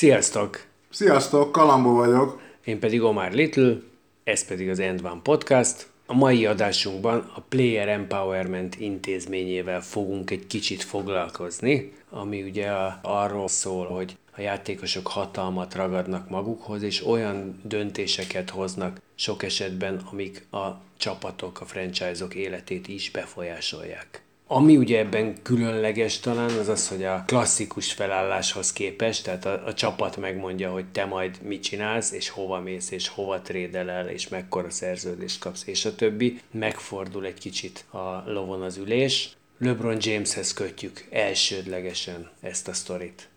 Sziasztok! Sziasztok, Kalambó vagyok. Én pedig Omar Little, ez pedig az End One Podcast. A mai adásunkban a Player Empowerment intézményével fogunk egy kicsit foglalkozni, ami ugye arról szól, hogy a játékosok hatalmat ragadnak magukhoz, és olyan döntéseket hoznak sok esetben, amik a csapatok, a franchise-ok életét is befolyásolják. Ami ugye ebben különleges talán, az az, hogy a klasszikus felálláshoz képest, tehát a, a csapat megmondja, hogy te majd mit csinálsz, és hova mész, és hova trédel el, és mekkora szerződést kapsz, és a többi. Megfordul egy kicsit a lovon az ülés. LeBron Jameshez kötjük elsődlegesen ezt a sztorit.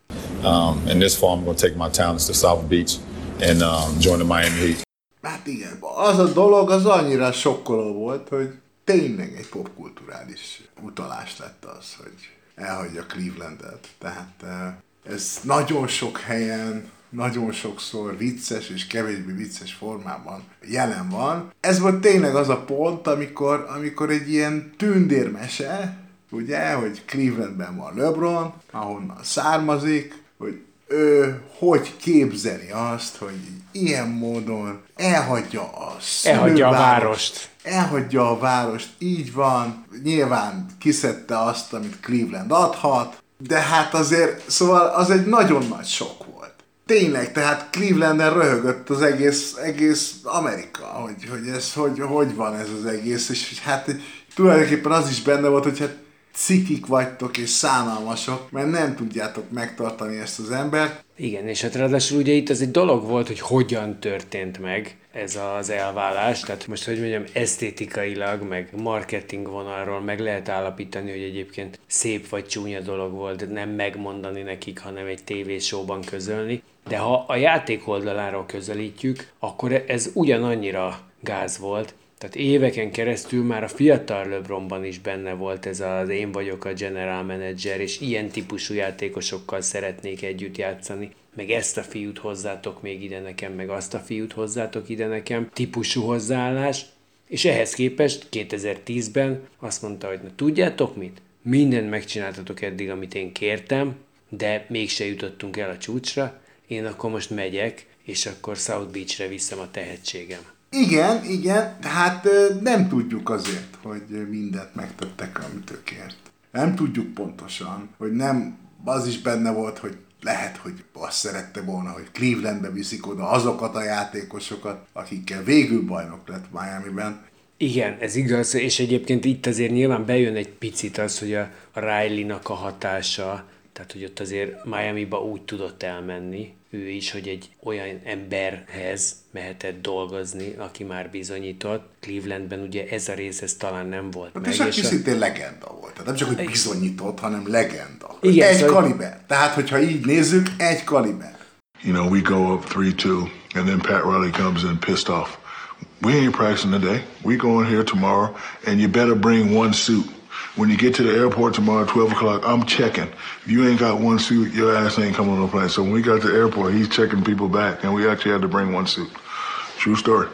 Um, and this fall, I'm going to take my talents to South Beach and um, join the Miami Heat. Hát igen, az a dolog az annyira sokkoló volt, hogy tényleg egy popkulturális utalás lett az, hogy elhagyja Clevelandet. Tehát eh, ez nagyon sok helyen, nagyon sokszor vicces és kevésbé vicces formában jelen van. Ez volt tényleg az a pont, amikor, amikor egy ilyen tündérmese, ugye, hogy Clevelandben van LeBron, ahonnan származik, hogy ő hogy képzeli azt, hogy ilyen módon elhagyja a Elhagyja a várost. Elhagyja a várost, így van. Nyilván kiszedte azt, amit Cleveland adhat, de hát azért, szóval az egy nagyon nagy sok volt. Tényleg, tehát Clevelanden röhögött az egész, egész Amerika, hogy, hogy ez hogy, hogy van ez az egész, és hát tulajdonképpen az is benne volt, hogy hát cikik vagytok és szánalmasok, mert nem tudjátok megtartani ezt az embert. Igen, és hát ráadásul ugye itt az egy dolog volt, hogy hogyan történt meg ez az elvállás, tehát most, hogy mondjam, esztétikailag, meg marketing vonalról meg lehet állapítani, hogy egyébként szép vagy csúnya dolog volt nem megmondani nekik, hanem egy tévésóban közölni, de ha a játék oldaláról közelítjük, akkor ez ugyanannyira gáz volt, tehát éveken keresztül már a fiatal LeBronban is benne volt ez az én vagyok a general manager, és ilyen típusú játékosokkal szeretnék együtt játszani, meg ezt a fiút hozzátok még ide nekem, meg azt a fiút hozzátok ide nekem, típusú hozzáállás, és ehhez képest 2010-ben azt mondta, hogy na tudjátok mit? Mindent megcsináltatok eddig, amit én kértem, de mégse jutottunk el a csúcsra, én akkor most megyek, és akkor South Beachre viszem a tehetségem. Igen, igen, hát nem tudjuk azért, hogy mindent megtettek, amit ő kért. Nem tudjuk pontosan, hogy nem, az is benne volt, hogy lehet, hogy azt szerette volna, hogy Clevelandbe viszik oda azokat a játékosokat, akikkel végül bajnok lett Miami-ben. Igen, ez igaz, és egyébként itt azért nyilván bejön egy picit az, hogy a, a Riley-nak a hatása, tehát hogy ott azért Miami-ba úgy tudott elmenni, ő is, hogy egy olyan emberhez mehetett dolgozni, aki már bizonyított. Clevelandben ugye ez a rész, ez talán nem volt Hát meg. és aki a- szintén legenda volt. Tehát nem csak, hogy bizonyított, hanem legenda. Igen, egy szóval- kaliber. Tehát, hogyha így nézzük, egy kaliber. You know, we go up 3 2, and then Pat Riley comes in pissed off. We ain't practicing today. We going here tomorrow, and you better bring one suit. When you get to the airport tomorrow at 12 o'clock, I'm checking. If you ain't got one suit, your ass ain't coming on the plane. So when we got to the airport, he's checking people back, and we actually had to bring one suit. True story.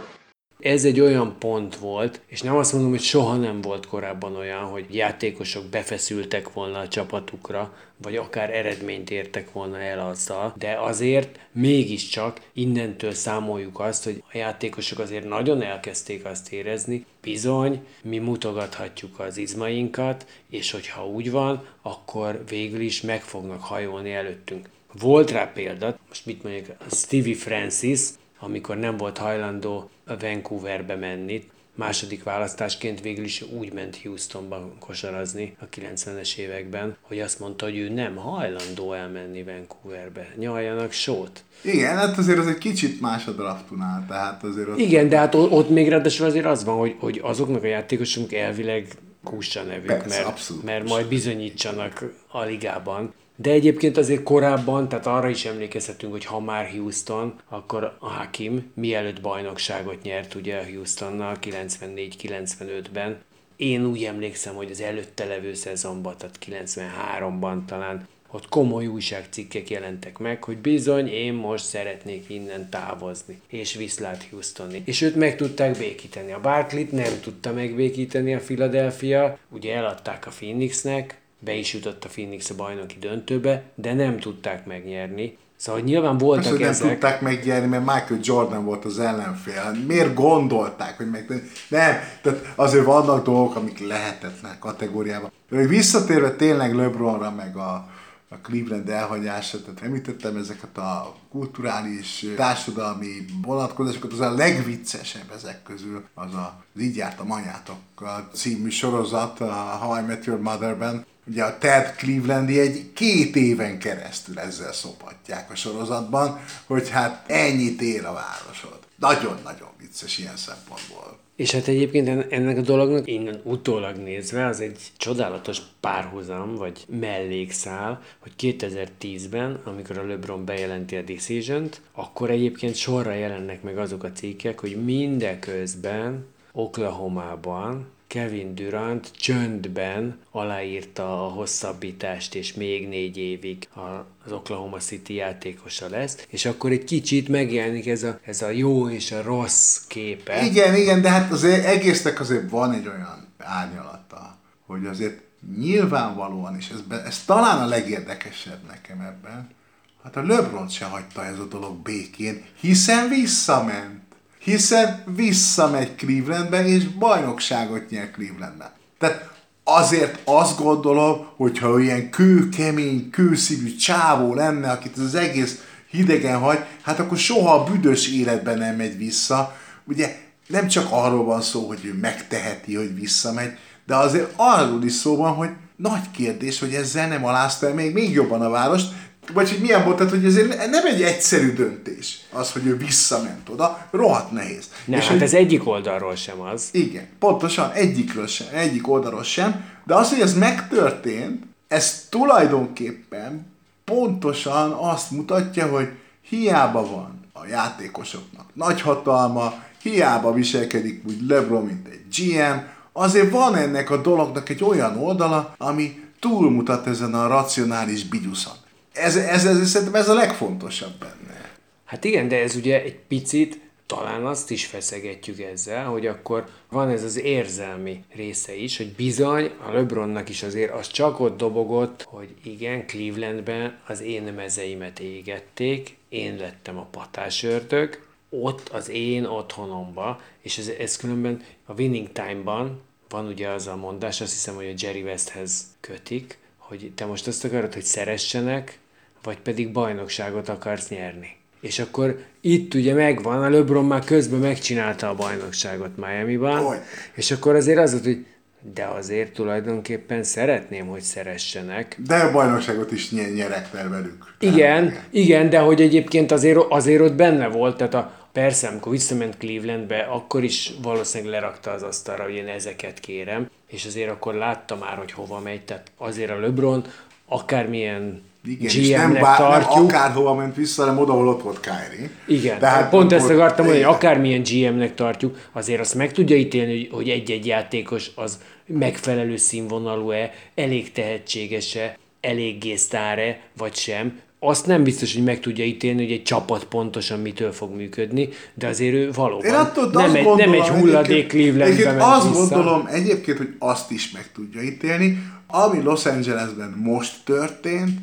Ez egy olyan pont volt, és nem azt mondom, hogy soha nem volt korábban olyan, hogy játékosok befeszültek volna a csapatukra, vagy akár eredményt értek volna el azzal, de azért mégiscsak innentől számoljuk azt, hogy a játékosok azért nagyon elkezdték azt érezni, bizony, mi mutogathatjuk az izmainkat, és hogyha úgy van, akkor végül is meg fognak hajolni előttünk. Volt rá példa, most mit mondjuk, Stevie Francis, amikor nem volt hajlandó a Vancouverbe menni, második választásként végül is úgy ment Houstonba kosarazni a 90-es években, hogy azt mondta, hogy ő nem hajlandó elmenni Vancouverbe. Nyaljanak sót. Igen, hát azért az egy kicsit más a draftunál, tehát azért ott... Igen, de hát ott még ráadásul azért az van, hogy, hogy azoknak a játékosoknak elvileg kussa nevük, Persze, mert, abszolút mert majd bizonyítsanak a ligában. De egyébként azért korábban, tehát arra is emlékezhetünk, hogy ha már Houston, akkor a Hakim mielőtt bajnokságot nyert ugye Houstonnal 94-95-ben. Én úgy emlékszem, hogy az előtte levő szezonban, tehát 93-ban talán ott komoly újságcikkek jelentek meg, hogy bizony én most szeretnék innen távozni, és viszlát Houstoni. És őt meg tudták békíteni. A Barclit nem tudta megbékíteni a Philadelphia, ugye eladták a Phoenixnek, be is jutott a Phoenix a bajnoki döntőbe, de nem tudták megnyerni. Szóval nyilván voltak Persze, hogy nem ezek. tudták megnyerni, mert Michael Jordan volt az ellenfél. Miért gondolták, hogy meg... Nem, tehát azért vannak dolgok, amik lehetetlen kategóriában. De visszatérve tényleg LeBronra, meg a, a Cleveland elhagyása, tehát említettem ezeket a kulturális, társadalmi vonatkozásokat, az a legviccesebb ezek közül az a Így járt a manyátok a című sorozat a How I Met Your Mother-ben. Ugye a Ted Clevelandi egy két éven keresztül ezzel szopatják a sorozatban, hogy hát ennyit ér a városod. Nagyon-nagyon vicces ilyen szempontból. És hát egyébként en- ennek a dolognak innen utólag nézve az egy csodálatos párhuzam, vagy mellékszál, hogy 2010-ben, amikor a LeBron bejelenti a decision akkor egyébként sorra jelennek meg azok a cikkek, hogy mindeközben Oklahomában Kevin Durant csöndben aláírta a hosszabbítást, és még négy évig az Oklahoma City játékosa lesz, és akkor egy kicsit megjelenik ez a, ez a jó és a rossz képe. Igen, igen, de hát azért egésznek azért van egy olyan árnyalata, hogy azért nyilvánvalóan is, ez, ez talán a legérdekesebb nekem ebben, hát a LeBron se hagyta ez a dolog békén, hiszen visszament. Hiszen visszamegy Clevelandbe, és bajnokságot nyer Clevelandben. Tehát azért azt gondolom, hogyha ilyen kőkemény, kőszívű csávó lenne, akit az egész hidegen hagy, hát akkor soha a büdös életben nem megy vissza. Ugye nem csak arról van szó, hogy ő megteheti, hogy visszamegy, de azért arról is szó van, hogy nagy kérdés, hogy ezzel nem alázta még, még jobban a várost, vagy hogy milyen volt, tehát hogy ezért nem egy egyszerű döntés az, hogy ő visszament oda, rohadt nehéz. Nem, És hát hogy- ez egyik oldalról sem az. igen, pontosan, egyikről sem, egyik oldalról sem, de az, hogy ez megtörtént, ez tulajdonképpen pontosan azt mutatja, hogy hiába van a játékosoknak nagy hatalma, hiába viselkedik úgy LeBron, mint egy GM, azért van ennek a dolognak egy olyan oldala, ami túlmutat ezen a racionális bigyuszon. Ez, ez, ez, szerintem ez a legfontosabb benne. Hát igen, de ez ugye egy picit talán azt is feszegetjük ezzel, hogy akkor van ez az érzelmi része is, hogy bizony a LeBronnak is azért az csak ott dobogott, hogy igen, Clevelandben az én mezeimet égették, én lettem a patásördög, ott az én otthonomba, és ez, ez különben a Winning Time-ban van ugye az a mondás, azt hiszem, hogy a Jerry Westhez kötik, hogy te most azt akarod, hogy szeressenek, vagy pedig bajnokságot akarsz nyerni. És akkor itt ugye megvan, a LeBron már közben megcsinálta a bajnokságot Miami-ban, és akkor azért az volt, hogy de azért tulajdonképpen szeretném, hogy szeressenek. De a bajnokságot is ny- nyerektel velük. Igen, igen, de hogy egyébként azért, azért ott benne volt, tehát a, persze, amikor visszament Clevelandbe, akkor is valószínűleg lerakta az asztalra, hogy én ezeket kérem, és azért akkor látta már, hogy hova megy, tehát azért a LeBron akármilyen Igen, és nem, GM-nek bár, nem tartjuk, akárhova ment vissza, hanem oda, ahol ott volt Kyrie. Igen, Tehát pont ezt akartam mondani, hogy akármilyen GM-nek tartjuk, azért azt meg tudja ítélni, hogy- egy-egy játékos az megfelelő színvonalú-e, elég tehetséges-e, eléggé sztár-e, vagy sem. Azt nem biztos, hogy meg tudja ítélni, hogy egy csapat pontosan mitől fog működni, de azért ő valóban Én attól nem, egy, gondolom, nem egy hulladék Clevelandbe ment azt vissza. gondolom egyébként, hogy azt is meg tudja ítélni. Ami Los Angelesben most történt,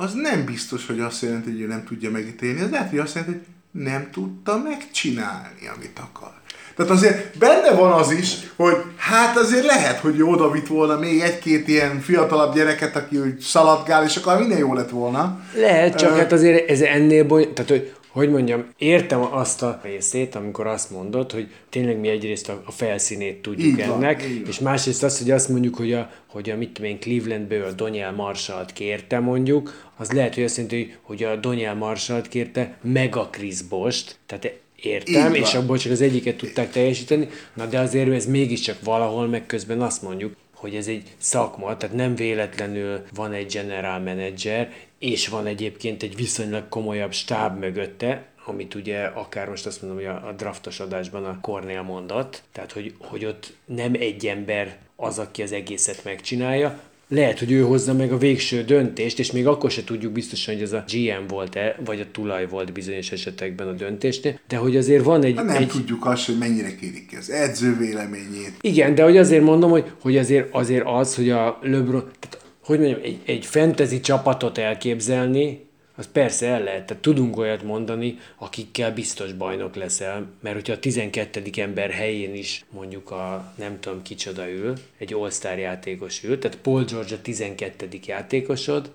az nem biztos, hogy azt jelenti, hogy ő nem tudja megítélni. Ez lehet, hogy azt jelenti, hogy nem tudta megcsinálni, amit akar. Tehát azért benne van az is, hogy hát azért lehet, hogy ő oda vitt volna még egy-két ilyen fiatalabb gyereket, aki úgy szaladgál, és akkor minden jó lett volna. Lehet, csak Ö, hát azért ez ennél boly... Tehát, hogy hogy mondjam, értem azt a részét, amikor azt mondod, hogy tényleg mi egyrészt a, a felszínét tudjuk Így ennek, van. és másrészt azt, hogy azt mondjuk, hogy a, hogy a mit tudom én, Clevelandből a Daniel Marshallt kérte mondjuk, az lehet, hogy azt jelenti, hogy, a Daniel Marshallt kérte meg a Chris Bost, tehát értem, és abból csak az egyiket tudták teljesíteni, na de azért ez mégiscsak valahol meg közben azt mondjuk, hogy ez egy szakma, tehát nem véletlenül van egy general manager, és van egyébként egy viszonylag komolyabb stáb mögötte, amit ugye akár most azt mondom, hogy a, a draftos adásban a Cornél mondott, tehát hogy, hogy ott nem egy ember az, aki az egészet megcsinálja, lehet, hogy ő hozza meg a végső döntést, és még akkor se tudjuk biztosan, hogy ez a GM volt-e, vagy a tulaj volt bizonyos esetekben a döntésnél, de hogy azért van egy... Hát nem egy... tudjuk azt, hogy mennyire kérik ki az edző véleményét. Igen, de hogy azért mondom, hogy, hogy azért, azért az, hogy a LeBron, tehát, hogy mondjam, egy, egy fantasy csapatot elképzelni, az persze el lehet, tehát tudunk olyat mondani, akikkel biztos bajnok leszel, mert hogyha a 12. ember helyén is mondjuk a nem tudom kicsoda ül, egy all játékos ül, tehát Paul George a 12. játékosod,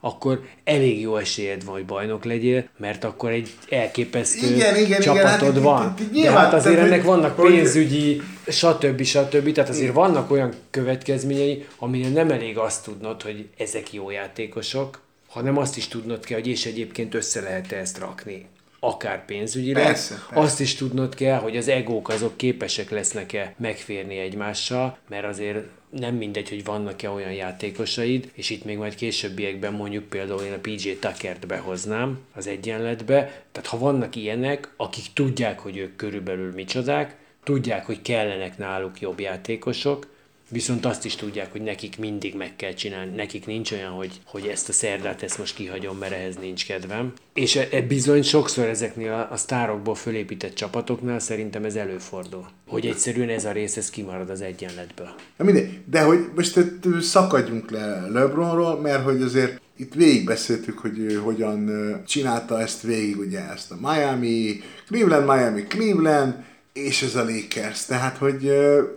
akkor elég jó esélyed van, hogy bajnok legyél, mert akkor egy elképesztő Igen, igen, csapatod igen, hát van. itt- itt De nyilván, hát azért tehát, ennek vannak hogy- pénzügyi, stb. stb. Tehát azért vannak olyan következményei, amire nem elég azt tudnod, hogy ezek jó játékosok, hanem azt is tudnod kell, hogy és egyébként össze lehet ezt rakni akár pénzügyileg. Persze, persze. Azt is tudnod kell, hogy az egók azok képesek lesznek-e megférni egymással, mert azért nem mindegy, hogy vannak-e olyan játékosaid, és itt még majd későbbiekben mondjuk például én a PJ Tuckert behoznám az egyenletbe. Tehát ha vannak ilyenek, akik tudják, hogy ők körülbelül micsodák, tudják, hogy kellenek náluk jobb játékosok, Viszont azt is tudják, hogy nekik mindig meg kell csinálni. Nekik nincs olyan, hogy, hogy ezt a szerdát ezt most kihagyom, mert ehhez nincs kedvem. És e, e bizony sokszor ezeknél a, a sztárokból fölépített csapatoknál szerintem ez előfordul. Hogy egyszerűen ez a rész, ez kimarad az egyenletből. Na mindegy, de hogy most szakadjunk le LeBronról, mert hogy azért itt végigbeszéltük, hogy ő hogyan csinálta ezt végig, ugye ezt a Miami, Cleveland, Miami, Cleveland, és ez a Lakers. Tehát, hogy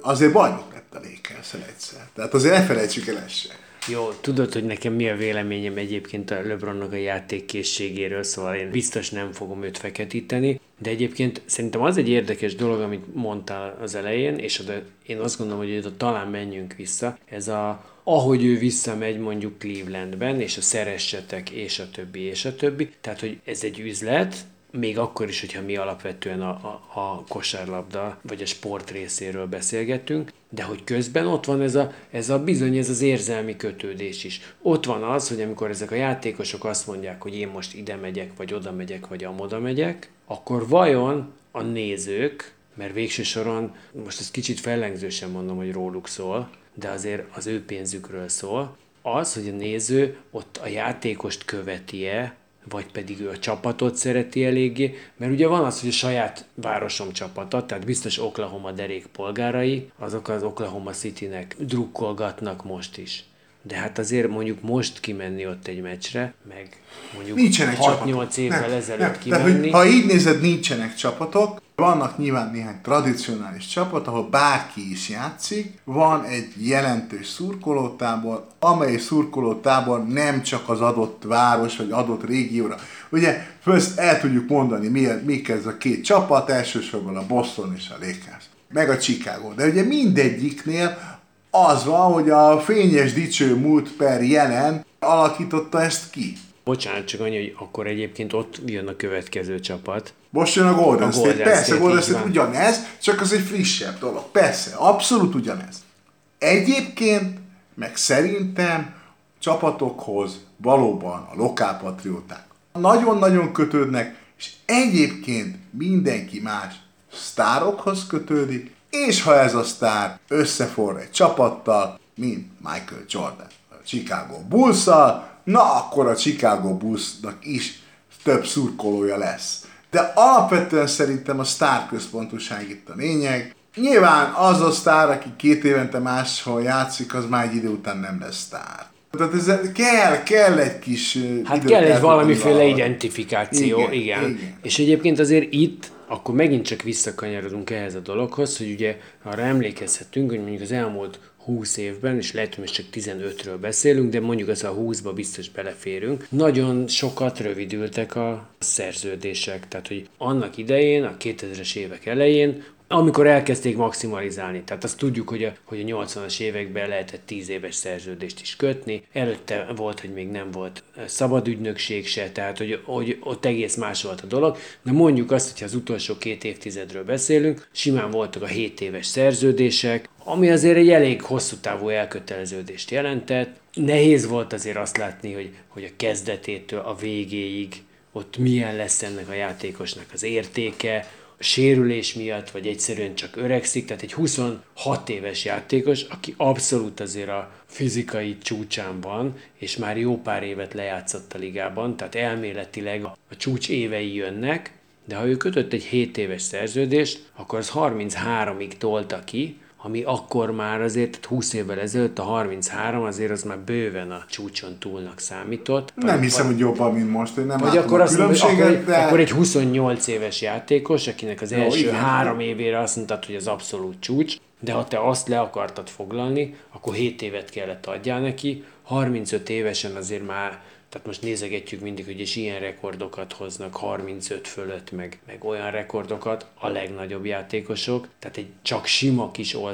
azért bajnok lett a Lakers egyszer. Tehát azért ne felejtsük el ezt. Jó, tudod, hogy nekem mi a véleményem egyébként a LeBronnak a játékkészségéről, szóval én biztos nem fogom őt feketíteni, de egyébként szerintem az egy érdekes dolog, amit mondtál az elején, és oda, én azt gondolom, hogy oda talán menjünk vissza, ez a ahogy ő visszamegy mondjuk Clevelandben, és a szeressetek, és a többi, és a többi. Tehát, hogy ez egy üzlet, még akkor is, hogyha mi alapvetően a, a, a kosárlabda vagy a sport részéről beszélgetünk, de hogy közben ott van ez a, ez a bizony, ez az érzelmi kötődés is. Ott van az, hogy amikor ezek a játékosok azt mondják, hogy én most ide megyek, vagy oda megyek, vagy amoda megyek, akkor vajon a nézők, mert végső soron, most ezt kicsit fellengzősen mondom, hogy róluk szól, de azért az ő pénzükről szól, az, hogy a néző ott a játékost követi-e, vagy pedig ő a csapatot szereti eléggé, mert ugye van az, hogy a saját városom csapata, tehát biztos Oklahoma derék polgárai, azok az Oklahoma City-nek drukkolgatnak most is. De hát azért mondjuk most kimenni ott egy meccsre, meg mondjuk Nincsenek 6-8 csapatok. évvel Nem, ezelőtt nem. Kimenni. ha így nézed, nincsenek csapatok. Vannak nyilván néhány tradicionális csapat, ahol bárki is játszik. Van egy jelentős szurkolótábor, amely szurkolótábor nem csak az adott város vagy adott régióra. Ugye, first el tudjuk mondani, mi, mik ez a két csapat, elsősorban a Boston és a Lakers, meg a Chicago. De ugye mindegyiknél az van, hogy a fényes dicső múlt per jelen alakította ezt ki. Bocsánat, csak annyi, hogy akkor egyébként ott jön a következő csapat. Most jön a Golden A State. Golden Persze, State, Golden State van. ugyanez, csak az egy frissebb dolog. Persze, abszolút ugyanez. Egyébként, meg szerintem csapatokhoz valóban a lokálpatrióták nagyon-nagyon kötődnek, és egyébként mindenki más sztárokhoz kötődik, és ha ez a sztár összeforr egy csapattal, mint Michael Jordan, a Chicago bulls na akkor a Chicago Bullsnak is több szurkolója lesz. De alapvetően szerintem a sztár központúság itt a lényeg. Nyilván az a sztár, aki két évente máshol játszik, az már egy idő után nem lesz sztár. Tehát ez kell, kell egy kis Hát kell egy valamiféle valahogy. identifikáció, igen, Igen, igen. igen. És egyébként azért itt, akkor megint csak visszakanyarodunk ehhez a dologhoz, hogy ugye arra emlékezhetünk, hogy mondjuk az elmúlt 20 évben, és lehet, hogy most csak 15-ről beszélünk, de mondjuk az a 20-ba biztos beleférünk, nagyon sokat rövidültek a szerződések. Tehát, hogy annak idején, a 2000-es évek elején amikor elkezdték maximalizálni. Tehát azt tudjuk, hogy a, hogy a 80-as években lehetett 10 éves szerződést is kötni. Előtte volt, hogy még nem volt szabad ügynökség se, tehát hogy, hogy ott egész más volt a dolog. De mondjuk azt, hogy az utolsó két évtizedről beszélünk, simán voltak a 7 éves szerződések, ami azért egy elég hosszú távú elköteleződést jelentett. Nehéz volt azért azt látni, hogy, hogy a kezdetétől a végéig ott milyen lesz ennek a játékosnak az értéke, sérülés miatt, vagy egyszerűen csak öregszik, tehát egy 26 éves játékos, aki abszolút azért a fizikai csúcsán van, és már jó pár évet lejátszott a ligában, tehát elméletileg a csúcs évei jönnek, de ha ő kötött egy 7 éves szerződést, akkor az 33-ig tolta ki, ami akkor már azért 20 évvel ezelőtt a 33 azért az már bőven a csúcson túlnak számított. Nem hiszem, hogy jobban, mint most, hogy nem Vagy akkor, a azt különbséget, akkor, de... akkor egy 28 éves játékos, akinek az első igen. három évére azt mondtad, hogy az abszolút csúcs, de ha te azt le akartad foglalni, akkor 7 évet kellett adjál neki, 35 évesen azért már tehát most nézegetjük mindig, hogy és ilyen rekordokat hoznak 35 fölött, meg, meg olyan rekordokat a legnagyobb játékosok. Tehát egy csak sima kis all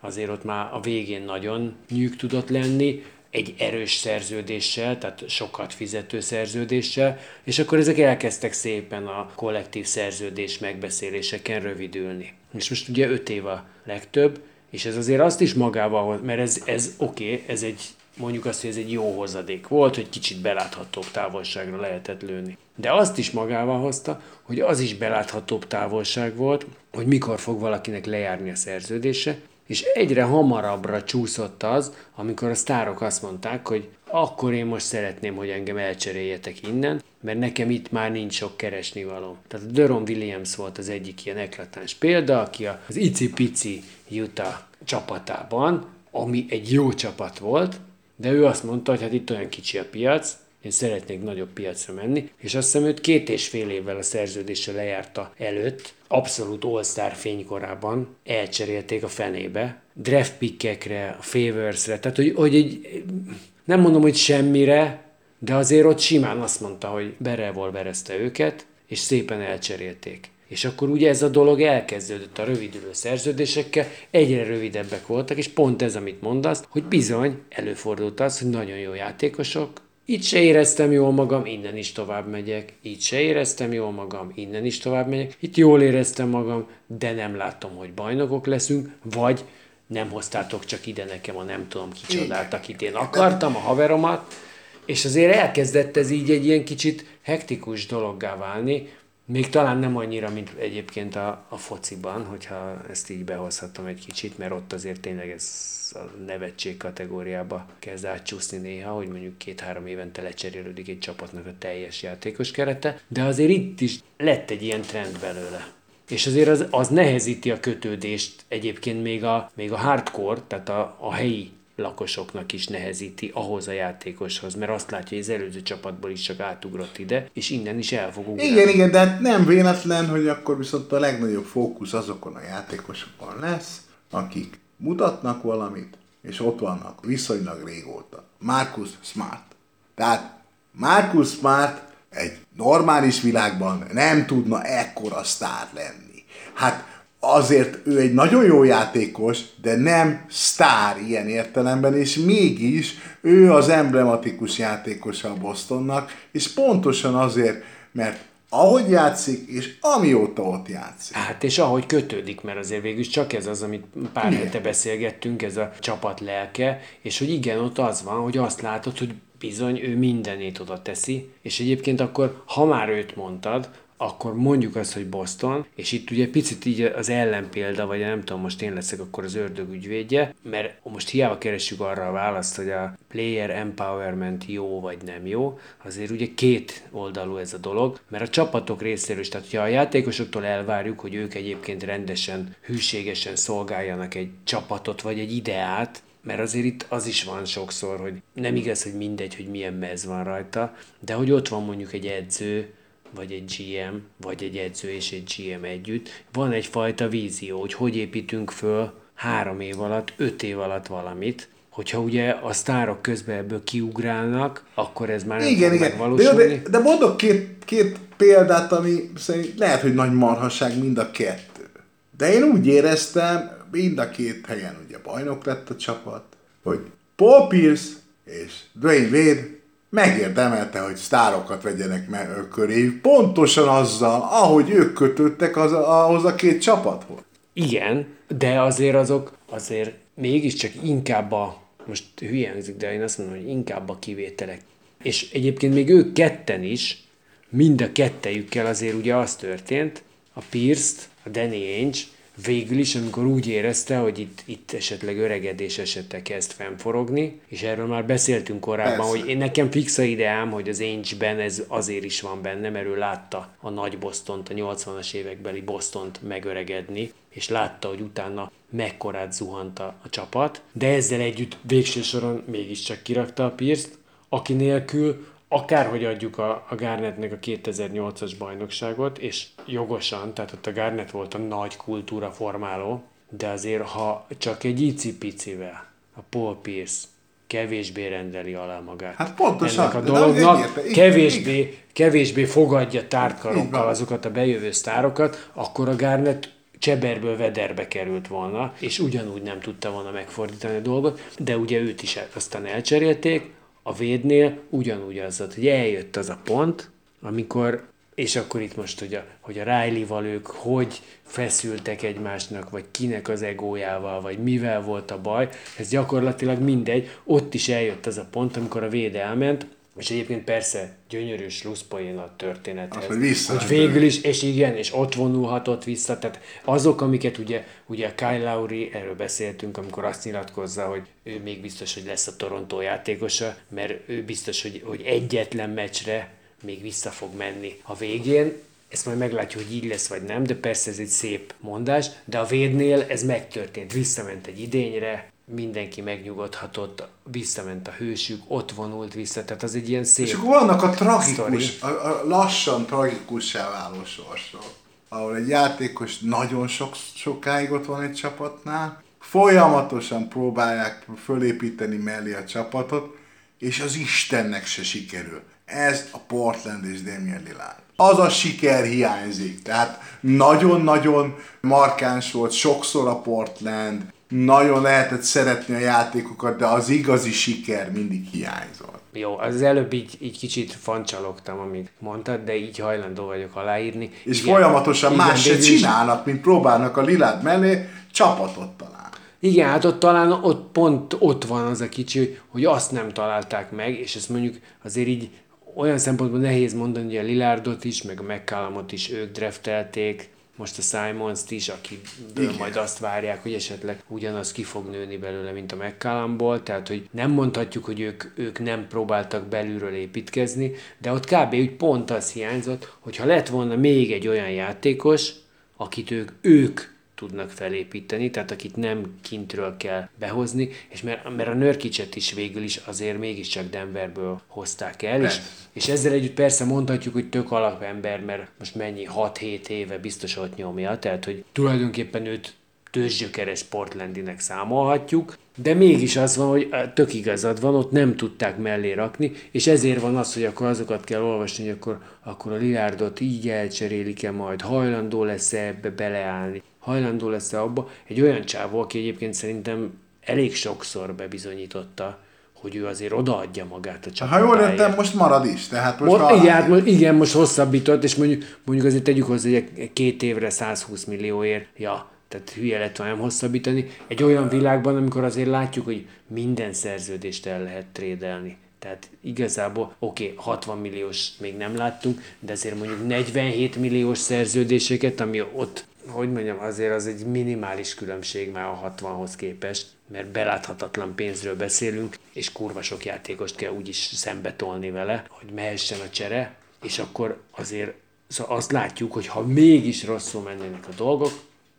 azért ott már a végén nagyon nyűg tudott lenni, egy erős szerződéssel, tehát sokat fizető szerződéssel, és akkor ezek elkezdtek szépen a kollektív szerződés megbeszéléseken rövidülni. És most ugye 5 év a legtöbb, és ez azért azt is magával, mert ez, ez oké, okay, ez egy mondjuk azt, hogy ez egy jó hozadék volt, hogy kicsit beláthatóbb távolságra lehetett lőni. De azt is magával hozta, hogy az is beláthatóbb távolság volt, hogy mikor fog valakinek lejárni a szerződése, és egyre hamarabbra csúszott az, amikor a sztárok azt mondták, hogy akkor én most szeretném, hogy engem elcseréljetek innen, mert nekem itt már nincs sok keresni való. Tehát a Deron Williams volt az egyik ilyen eklatáns példa, aki az icipici Utah csapatában, ami egy jó csapat volt, de ő azt mondta, hogy hát itt olyan kicsi a piac, én szeretnék nagyobb piacra menni, és azt hiszem őt két és fél évvel a szerződése lejárta előtt, abszolút all-star fénykorában elcserélték a fenébe, draft pickekre, favorsre, tehát hogy, hogy egy, nem mondom, hogy semmire, de azért ott simán azt mondta, hogy berevolverezte őket, és szépen elcserélték. És akkor ugye ez a dolog elkezdődött a rövidülő szerződésekkel, egyre rövidebbek voltak, és pont ez, amit mondasz, hogy bizony előfordult az, hogy nagyon jó játékosok, itt se éreztem jól magam, innen is tovább megyek. Itt se éreztem jól magam, innen is tovább megyek. Itt jól éreztem magam, de nem látom, hogy bajnokok leszünk, vagy nem hoztátok csak ide nekem a nem tudom kicsodát, akit én akartam, a haveromat, és azért elkezdett ez így egy ilyen kicsit hektikus dologgá válni, még talán nem annyira, mint egyébként a, a fociban, hogyha ezt így behozhatom egy kicsit, mert ott azért tényleg ez a nevetség kategóriába kezd átcsúszni néha, hogy mondjuk két-három évente lecserélődik egy csapatnak a teljes játékos kerete, de azért itt is lett egy ilyen trend belőle. És azért az, az nehezíti a kötődést egyébként még a, még a hardcore, tehát a, a helyi lakosoknak is nehezíti ahhoz a játékoshoz, mert azt látja, hogy az előző csapatból is csak átugrott ide, és innen is el fog ugrani. Igen, igen, de hát nem véletlen, hogy akkor viszont a legnagyobb fókusz azokon a játékosokon lesz, akik mutatnak valamit, és ott vannak viszonylag régóta. Marcus Smart. Tehát Marcus Smart egy normális világban nem tudna ekkora sztár lenni. Hát azért ő egy nagyon jó játékos, de nem sztár ilyen értelemben, és mégis ő az emblematikus játékosa a Bostonnak, és pontosan azért, mert ahogy játszik, és amióta ott játszik. Hát és ahogy kötődik, mert azért végül csak ez az, amit pár hete beszélgettünk, ez a csapat lelke, és hogy igen, ott az van, hogy azt látod, hogy bizony ő mindenét oda teszi, és egyébként akkor, ha már őt mondtad, akkor mondjuk azt, hogy Boston, és itt ugye picit így az ellenpélda, vagy nem tudom, most én leszek akkor az ördög ügyvédje, mert most hiába keressük arra a választ, hogy a player empowerment jó vagy nem jó, azért ugye két oldalú ez a dolog, mert a csapatok részéről is, tehát ha a játékosoktól elvárjuk, hogy ők egyébként rendesen, hűségesen szolgáljanak egy csapatot, vagy egy ideát, mert azért itt az is van sokszor, hogy nem igaz, hogy mindegy, hogy milyen mez van rajta, de hogy ott van mondjuk egy edző, vagy egy GM, vagy egy edző és egy GM együtt, van egyfajta vízió, hogy hogy építünk föl három év alatt, öt év alatt valamit, hogyha ugye a sztárok közben ebből kiugrálnak, akkor ez már nem Igen, fog igen. De, megvalósulni. de, de mondok két, két példát, ami szerint lehet, hogy nagy marhaság mind a kettő. De én úgy éreztem, mind a két helyen ugye bajnok lett a csapat, hogy Paul Pierce és Dwayne Wade megérdemelte, hogy sztárokat vegyenek me- köré, pontosan azzal, ahogy ők kötöttek az, ahhoz a két csapathoz. Igen, de azért azok, azért mégiscsak inkább a, most hülye de én azt mondom, hogy inkább a kivételek. És egyébként még ők ketten is, mind a kettejükkel azért ugye az történt, a Pierce-t, a Danny Ainge végül is, amikor úgy érezte, hogy itt, itt esetleg öregedés esete kezd fennforogni, és erről már beszéltünk korábban, Persze. hogy én nekem fix a ideám, hogy az Ainge-ben ez azért is van benne, mert ő látta a nagy Bostont, a 80-as évekbeli Bostont megöregedni, és látta, hogy utána mekkorát zuhant a, a csapat, de ezzel együtt végső soron mégiscsak kirakta a Pierce-t, aki nélkül akárhogy adjuk a, a Garnettnek a 2008-as bajnokságot, és jogosan, tehát ott a Garnett volt a nagy kultúra formáló, de azért ha csak egy icipicivel a Paul Pierce kevésbé rendeli alá magát. Hát pontosan, Ennek a dolognak egyértelmű. kevésbé, kevésbé fogadja tártkarokkal azokat a bejövő sztárokat, akkor a Garnett cseberből vederbe került volna, és ugyanúgy nem tudta volna megfordítani a dolgot, de ugye őt is aztán elcserélték, a védnél ugyanúgy az volt, hogy eljött az a pont, amikor, és akkor itt most, hogy a, hogy a Riley-val ők hogy feszültek egymásnak, vagy kinek az egójával, vagy mivel volt a baj, ez gyakorlatilag mindegy, ott is eljött az a pont, amikor a véd elment, és egyébként persze gyönyörű slusszpoén a történethez. Az, hogy vissza- hogy végül is, és igen, és ott vonulhatott vissza, tehát azok, amiket ugye, ugye Kyle Lowry, erről beszéltünk, amikor azt nyilatkozza, hogy ő még biztos, hogy lesz a Toronto játékosa, mert ő biztos, hogy, hogy egyetlen meccsre még vissza fog menni a végén, ezt majd meglátjuk, hogy így lesz vagy nem, de persze ez egy szép mondás, de a védnél ez megtörtént, visszament egy idényre, mindenki megnyugodhatott, visszament a hősük, ott vonult vissza, tehát az egy ilyen szép És akkor vannak a tragikus, a, a lassan tragikussá váló sorsok, ahol egy játékos nagyon sok, sokáig ott van egy csapatnál, folyamatosan próbálják fölépíteni mellé a csapatot, és az Istennek se sikerül. Ez a Portland és Damian Lillard. Az a siker hiányzik. Tehát nagyon-nagyon markáns volt sokszor a Portland, nagyon lehetett szeretni a játékokat, de az igazi siker mindig hiányzott. Jó, az előbb így, így kicsit fancsalogtam, amit mondtad, de így hajlandó vagyok aláírni. És igen, folyamatosan igen, más se csinálnak, mint próbálnak a Lilárd mellé csapatot találni. Igen, hát ott talán ott pont ott van az a kicsi, hogy, hogy azt nem találták meg, és ezt mondjuk azért így olyan szempontból nehéz mondani, hogy a Lilárdot is, meg a McCallumot is ők draftelték, most a Simons-t is, akiből majd azt várják, hogy esetleg ugyanaz ki fog nőni belőle, mint a McCallumból, tehát hogy nem mondhatjuk, hogy ők, ők nem próbáltak belülről építkezni, de ott kb. úgy pont az hiányzott, hogyha lett volna még egy olyan játékos, akit ők, ők tudnak felépíteni, tehát akit nem kintről kell behozni, és mert, mert a Nörkicset is végül is azért mégiscsak Denverből hozták el, és, és ezzel együtt persze mondhatjuk, hogy tök alapember, mert most mennyi 6-7 éve biztos ott nyomja, tehát hogy tulajdonképpen őt tőzsgyökeres Portlandinek számolhatjuk, de mégis az van, hogy eh, tök igazad van, ott nem tudták mellé rakni, és ezért van az, hogy akkor azokat kell olvasni, hogy akkor, akkor a Lilárdot így elcserélik-e majd, hajlandó lesz-e ebbe beleállni, hajlandó lesz-e abba. Egy olyan csávó, aki egyébként szerintem elég sokszor bebizonyította, hogy ő azért odaadja magát a Ha csapatáért. jól értem, most marad is. Tehát most ha- igen, hát most, igen, most hosszabbított, és mondjuk, mondjuk azért tegyük hozzá, hogy két évre 120 millióért, ja, tehát hülye lett volna nem hosszabbítani. Egy olyan világban, amikor azért látjuk, hogy minden szerződést el lehet trédelni. Tehát igazából, oké, okay, 60 milliós még nem láttunk, de azért mondjuk 47 milliós szerződéseket, ami ott, hogy mondjam, azért az egy minimális különbség már a 60-hoz képest, mert beláthatatlan pénzről beszélünk, és kurva sok játékost kell úgyis szembe tolni vele, hogy mehessen a csere, és akkor azért szóval azt látjuk, hogy ha mégis rosszul mennének a dolgok,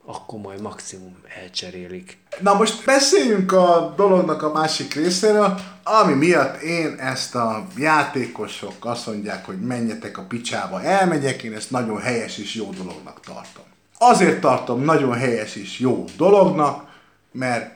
akkor majd maximum elcserélik. Na most beszéljünk a dolognak a másik részéről, ami miatt én ezt a játékosok azt mondják, hogy menjetek a picsába, elmegyek, én ezt nagyon helyes és jó dolognak tartom. Azért tartom nagyon helyes és jó dolognak, mert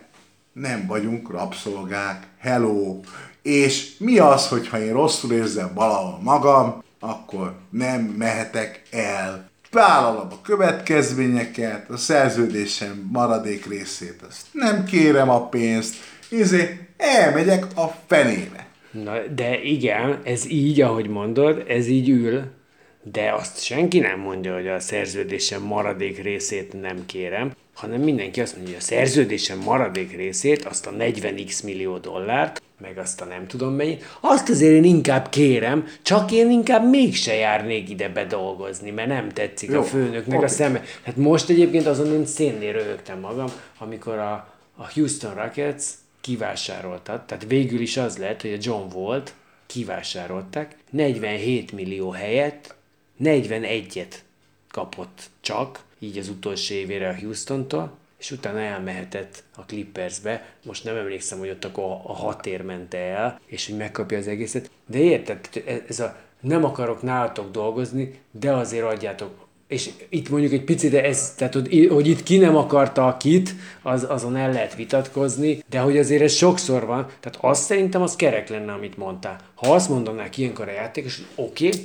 nem vagyunk rabszolgák, hello, és mi az, hogyha én rosszul érzem valahol magam, akkor nem mehetek el. Vállalom a következményeket, a szerződésem maradék részét, azt nem kérem a pénzt, izé, elmegyek a fenébe. Na, de igen, ez így, ahogy mondod, ez így ül, de azt senki nem mondja, hogy a szerződésem maradék részét nem kérem, hanem mindenki azt mondja, hogy a szerződésem maradék részét, azt a 40x millió dollárt, meg azt a nem tudom mennyit, azt azért én inkább kérem, csak én inkább mégse járnék ide bedolgozni, mert nem tetszik Jó, a főnöknek okay. a szeme. Hát most egyébként azon én szénnél röhögtem magam, amikor a, a Houston Rockets kivásároltat, tehát végül is az lett, hogy a John Wall-t kivásárolták, 47 millió helyett 41-et kapott csak, így az utolsó évére a Houston-tól, és utána elmehetett a Clippersbe. Most nem emlékszem, hogy ott akkor a hat ér ment el, és hogy megkapja az egészet. De érted, ez a nem akarok nálatok dolgozni, de azért adjátok és itt mondjuk egy picit, de ez, tehát hogy itt ki nem akarta kit, az, azon el lehet vitatkozni, de hogy azért ez sokszor van, tehát azt szerintem az kerek lenne, amit mondtál. Ha azt mondanák ilyenkor a játékos, oké, okay,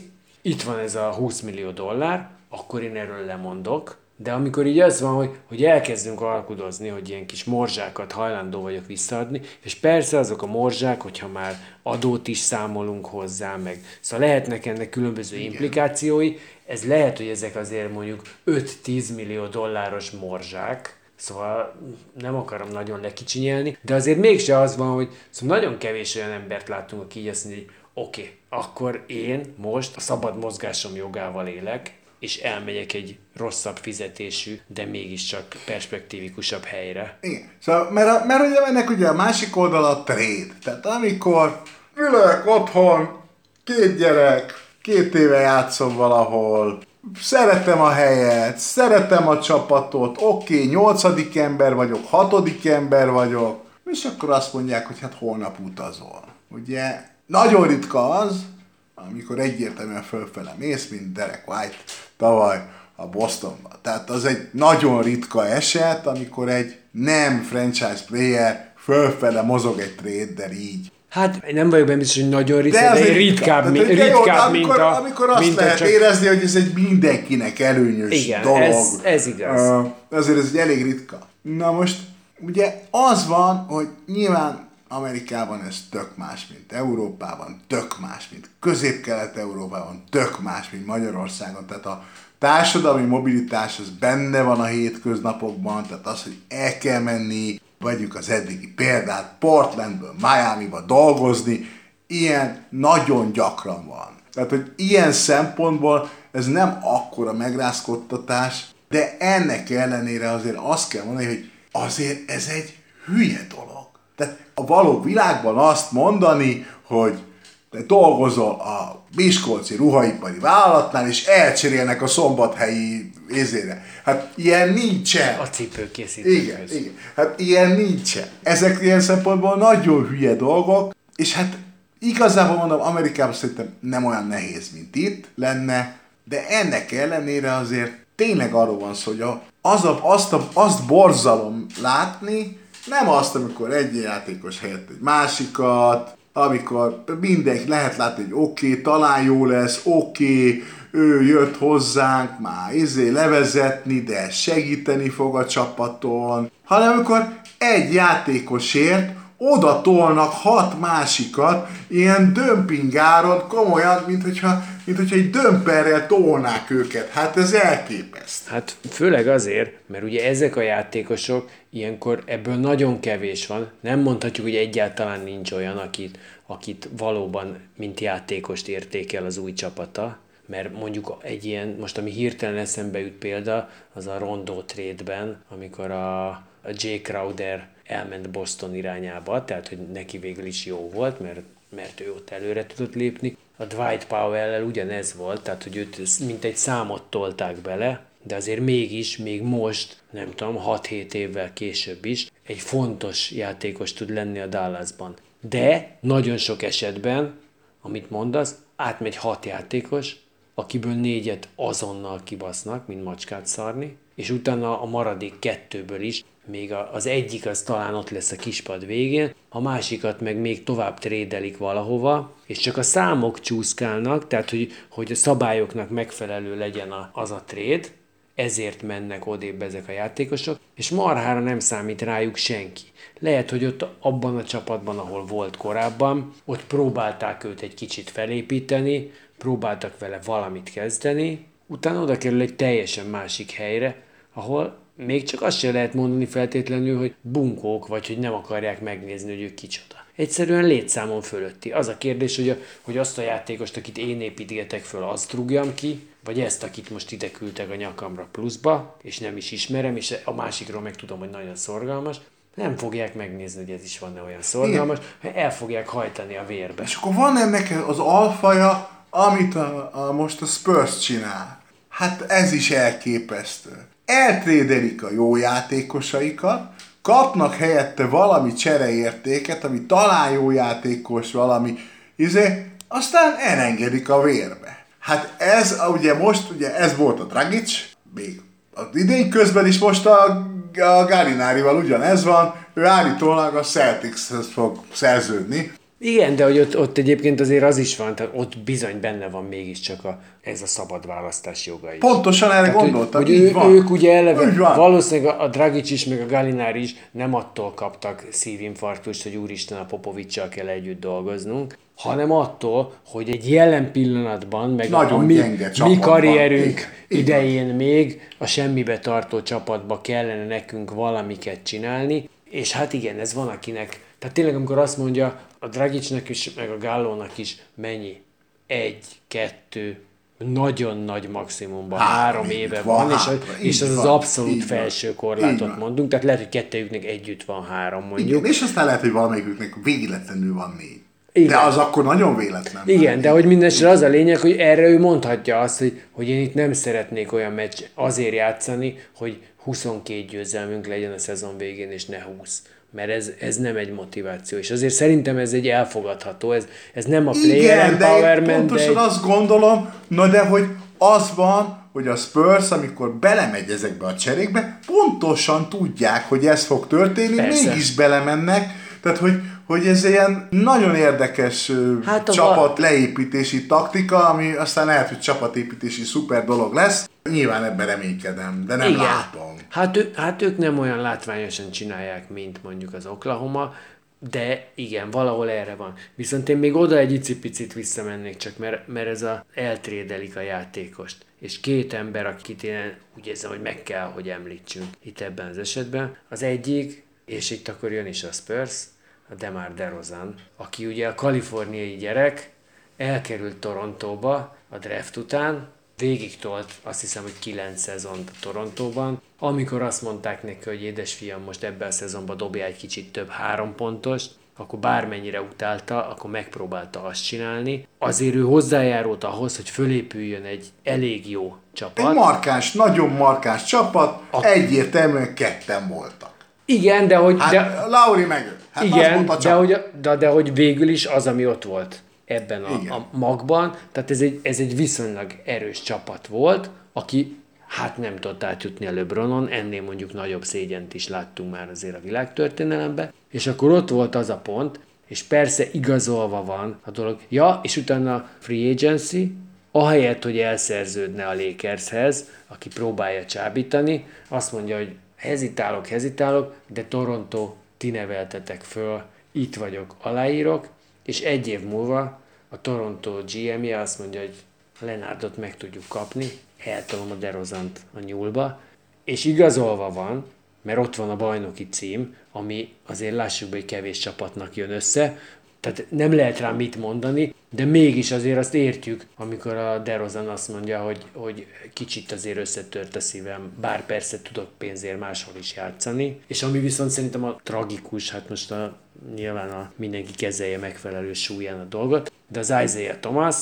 itt van ez a 20 millió dollár, akkor én erről lemondok, de amikor így az van, hogy, hogy elkezdünk alkudozni, hogy ilyen kis morzsákat hajlandó vagyok visszaadni, és persze azok a morzsák, hogyha már adót is számolunk hozzá, meg szóval lehetnek ennek különböző Igen. implikációi, ez lehet, hogy ezek azért mondjuk 5-10 millió dolláros morzsák, Szóval nem akarom nagyon lekicsinyelni, de azért mégse az van, hogy szóval nagyon kevés olyan embert látunk, aki így azt mondja, hogy oké, okay, akkor én most a szabad mozgásom jogával élek, és elmegyek egy rosszabb fizetésű, de mégiscsak perspektívikusabb helyre. Igen. Szóval, mert, mert ugye ennek ugye a másik oldal a trade. Tehát amikor ülök otthon, két gyerek, két éve játszom valahol, szeretem a helyet, szeretem a csapatot, oké, okay, nyolcadik ember vagyok, hatodik ember vagyok, és akkor azt mondják, hogy hát holnap utazol. Ugye nagyon ritka az, amikor egyértelműen fölfele mész, mint Derek White tavaly a Bostonban. Tehát az egy nagyon ritka eset, amikor egy nem franchise player fölfele mozog egy trader így. Hát nem vagyok benne biztos, hogy nagyon ritka, de, de ritkább, tehát, mi, ritkább jó, mint amikor, a... Amikor azt mint lehet csak... érezni, hogy ez egy mindenkinek előnyös Igen, dolog. Ez, ez igaz. Uh, azért ez egy elég ritka. Na most, ugye az van, hogy nyilván Amerikában ez tök más, mint Európában, tök más, mint Közép-Kelet-Európában, tök más, mint Magyarországon. Tehát a társadalmi mobilitás az benne van a hétköznapokban, tehát az, hogy el kell menni, vegyük az eddigi példát, Portlandből Miami-ba dolgozni, ilyen nagyon gyakran van. Tehát, hogy ilyen szempontból ez nem akkora megrázkodtatás, de ennek ellenére azért azt kell mondani, hogy azért ez egy hülye dolog. Tehát a való világban azt mondani, hogy te dolgozol a Miskolci ruhaipari vállalatnál, és elcserélnek a szombathelyi ézére. Hát ilyen nincsen. A cipőkészítőkhöz. Igen, igen. Hát ilyen nincsen. Ezek ilyen szempontból nagyon hülye dolgok, és hát igazából mondom, Amerikában szerintem nem olyan nehéz, mint itt lenne, de ennek ellenére azért tényleg arról van szó, hogy az a, azt, a, azt borzalom látni, nem azt, amikor egy játékos helyett egy másikat, amikor mindenki lehet látni, hogy oké, okay, talán jó lesz, oké, okay, ő jött hozzánk már izé levezetni, de segíteni fog a csapaton, hanem amikor egy játékosért oda tolnak hat másikat, ilyen dömpingáron, komolyan, mint hogyha, mint hogyha egy dömperrel tolnák őket. Hát ez elképesztő. Hát főleg azért, mert ugye ezek a játékosok, ilyenkor ebből nagyon kevés van. Nem mondhatjuk, hogy egyáltalán nincs olyan, akit, akit valóban, mint játékost értékel az új csapata, mert mondjuk egy ilyen, most ami hirtelen eszembe jut példa, az a Rondo trade-ben, amikor a, a J. Crowder elment Boston irányába, tehát hogy neki végül is jó volt, mert, mert ő ott előre tudott lépni. A Dwight Powell-el ugyanez volt, tehát hogy őt mint egy számot tolták bele, de azért mégis, még most, nem tudom, 6-7 évvel később is egy fontos játékos tud lenni a Dallasban. De nagyon sok esetben, amit mondasz, átmegy hat játékos, akiből négyet azonnal kibasznak, mint macskát szarni, és utána a maradék kettőből is még az egyik az talán ott lesz a kispad végén, a másikat meg még tovább trédelik valahova, és csak a számok csúszkálnak, tehát hogy, hogy a szabályoknak megfelelő legyen a, az a tréd, ezért mennek odébb ezek a játékosok, és marhára nem számít rájuk senki. Lehet, hogy ott abban a csapatban, ahol volt korábban, ott próbálták őt egy kicsit felépíteni, próbáltak vele valamit kezdeni, utána oda kerül egy teljesen másik helyre, ahol még csak azt se lehet mondani feltétlenül, hogy bunkók, vagy hogy nem akarják megnézni, hogy ő kicsoda. Egyszerűen létszámon fölötti. Az a kérdés, hogy, a, hogy azt a játékost, akit én építgetek föl, azt rúgjam ki, vagy ezt, akit most ide küldtek a nyakamra pluszba, és nem is ismerem, és a másikról meg tudom, hogy nagyon szorgalmas, nem fogják megnézni, hogy ez is van-e olyan szorgalmas, el fogják hajtani a vérbe. És akkor van ennek az alfaja, amit a, a, most a Spurs csinál. Hát ez is elképesztő. Eltrédelik a jó játékosaikat, kapnak helyette valami csereértéket, ami talán jó játékos, valami, izé, aztán elengedik a vérbe. Hát ez, ugye most, ugye ez volt a Dragic, még az idény közben is most a, a Galinárival ugyanez van, ő állítólag a Celticshez fog szerződni, Igen, de hogy ott, ott egyébként azért az is van, tehát ott bizony benne van mégiscsak a, ez a szabad választás joga is. Pontosan erre Tehát, gondoltam, hogy, hogy ő, van. ők ugye eleve, van. valószínűleg a, a Dragic is, meg a Galinari is nem attól kaptak szívinfarktust, hogy úristen a Popovicsal kell együtt dolgoznunk, hanem attól, hogy egy jelen pillanatban, meg Nagyon a mi, mi karrierünk így idején még a semmibe tartó csapatba kellene nekünk valamiket csinálni, és hát igen, ez van akinek, tehát tényleg amikor azt mondja, a Dragicnek is, meg a Gallónak is mennyi? Egy, kettő, nagyon nagy maximumban három, Három három év éve van, van, és, hátra, és így az az abszolút felső korlátot mondunk, tehát lehet, hogy kettőjüknek együtt van három mondjuk. Igen, és aztán lehet, hogy valamelyiküknek véletlenül van négy. Igen. De az akkor nagyon véletlen. Igen, de hogy mindenesetre az a lényeg, hogy erre ő mondhatja azt, hogy, hogy én itt nem szeretnék olyan meccs azért játszani, hogy 22 győzelmünk legyen a szezon végén, és ne 20. Mert ez, ez nem egy motiváció. És azért szerintem ez egy elfogadható, ez, ez nem a player Igen, de én empowerment, de pontosan egy, azt gondolom, na de hogy az van, hogy a Spurs, amikor belemegy ezekbe a cserékbe, pontosan tudják, hogy ez fog történni, Persze. mégis belemennek, tehát hogy, hogy ez ilyen nagyon érdekes Hát csapat leépítési taktika, ami aztán lehet, hogy csapatépítési szuper dolog lesz. Nyilván ebben reménykedem, de nem Igen. látom. Hát, ő, hát ők nem olyan látványosan csinálják, mint mondjuk az Oklahoma, de igen, valahol erre van. Viszont én még oda egy icipicit visszamennék csak, mert, mert ez a eltrédelik a játékost. És két ember, akit én úgy érzem, hogy meg kell, hogy említsünk itt ebben az esetben. Az egyik, és itt akkor jön is a Spurs, a Demar DeRozan, aki ugye a kaliforniai gyerek, elkerült Torontóba a draft után, végig tolt azt hiszem, hogy 9 szezont Torontóban, amikor azt mondták neki, hogy édesfiam, most ebben a szezonban dobja egy kicsit több három pontost, akkor bármennyire utálta, akkor megpróbálta azt csinálni. Azért ő hozzájárult ahhoz, hogy fölépüljön egy elég jó Egy csapat. markáns, nagyon markáns csapat, A- egyértelműen ketten voltak. Igen, de hogy... Hát de, Lauri meg. Hát Igen, de hogy, de, de hogy végül is az, ami ott volt ebben a, Igen. a magban, tehát ez egy, ez egy viszonylag erős csapat volt, aki hát nem tudott átjutni a LeBronon, ennél mondjuk nagyobb szégyent is láttunk már azért a világtörténelemben, és akkor ott volt az a pont, és persze igazolva van a dolog. Ja, és utána free agency, ahelyett, hogy elszerződne a Lakershez, aki próbálja csábítani, azt mondja, hogy hezitálok, hezitálok, de Toronto, ti neveltetek föl, itt vagyok, aláírok, és egy év múlva a Toronto GM-je azt mondja, hogy Lenárdot meg tudjuk kapni, eltolom a Derozant a nyúlba, és igazolva van, mert ott van a bajnoki cím, ami azért lássuk be, hogy kevés csapatnak jön össze, tehát nem lehet rá mit mondani, de mégis azért azt értjük, amikor a Derozan azt mondja, hogy, hogy kicsit azért összetört a szívem, bár persze tudok pénzért máshol is játszani. És ami viszont szerintem a tragikus, hát most a, nyilván a mindenki kezelje megfelelő súlyán a dolgot, de az Isaiah Thomas,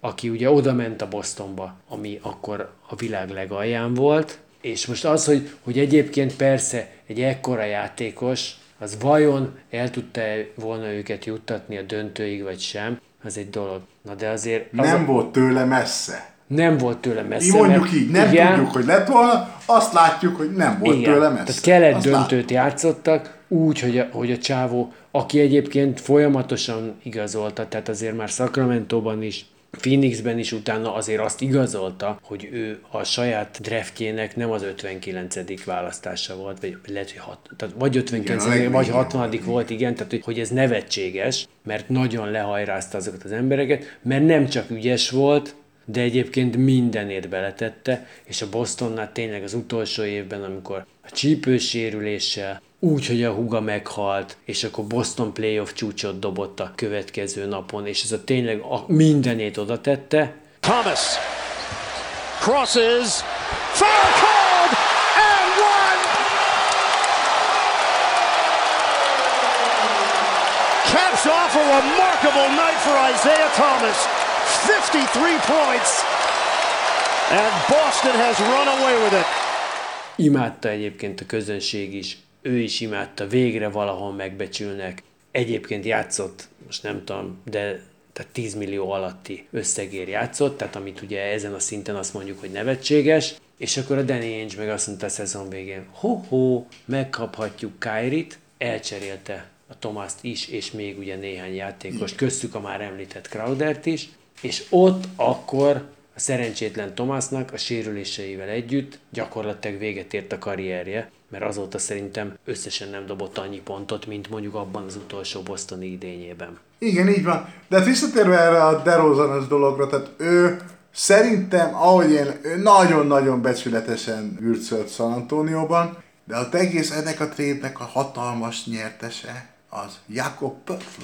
aki ugye oda ment a Bostonba, ami akkor a világ legalján volt, és most az, hogy, hogy egyébként persze egy ekkora játékos, az vajon el tudta volna őket juttatni a döntőig, vagy sem, az egy dolog. Na de azért... Az Nem a, volt tőle messze. nem volt tőle messze. Mi mondjuk mert így, nem igen, tudjuk, hogy lett volna, azt látjuk, hogy nem volt igen, tőle messze. Tehát kelet Azt döntőt látjuk. játszottak, úgy, hogy a, hogy a csávó, aki egyébként folyamatosan igazolta, tehát azért már Sacramento-ban is, Phoenixben is utána azért azt igazolta, hogy ő a saját draftjének nem az 59. választása volt, vagy lehet, hogy hat, tehát vagy 59. Igen, vagy volt, 60. volt, igen, tehát hogy, hogy ez nevetséges, mert nagyon lehajrázta azokat az embereket, mert nem csak ügyes volt, de egyébként mindenét beletette, és a Bostonnál tényleg az utolsó évben, amikor a csípősérüléssel, úgy, hogy a huga meghalt, és akkor Boston playoff csúcsot dobott a következő napon, és ez a tényleg a mindenét oda tette, Thomas crosses. Foul called and one. Caps off a remarkable night for Isaiah Thomas. 53 points. And Boston has run away with it. imádta egyébként a közönség is, ő is imádta, végre valahol megbecsülnek. Egyébként játszott, most nem tudom, de tehát 10 millió alatti összegér játszott, tehát amit ugye ezen a szinten azt mondjuk, hogy nevetséges, és akkor a Danny Ainge meg azt mondta a szezon végén, ho-ho, megkaphatjuk Kyrie-t, elcserélte a Tomaszt is, és még ugye néhány játékost, köztük a már említett Crowdert is, és ott akkor a szerencsétlen Thomasnak a sérüléseivel együtt gyakorlatilag véget ért a karrierje, mert azóta szerintem összesen nem dobott annyi pontot, mint mondjuk abban az utolsó bostoni idényében. Igen, így van. De hát visszatérve erre a DeRozan dologra, tehát ő szerintem, ahogy én, ő nagyon-nagyon becsületesen ürcölt San Antonioban, de az egész ennek a trédnek a hatalmas nyertese az Jakob Pöttl,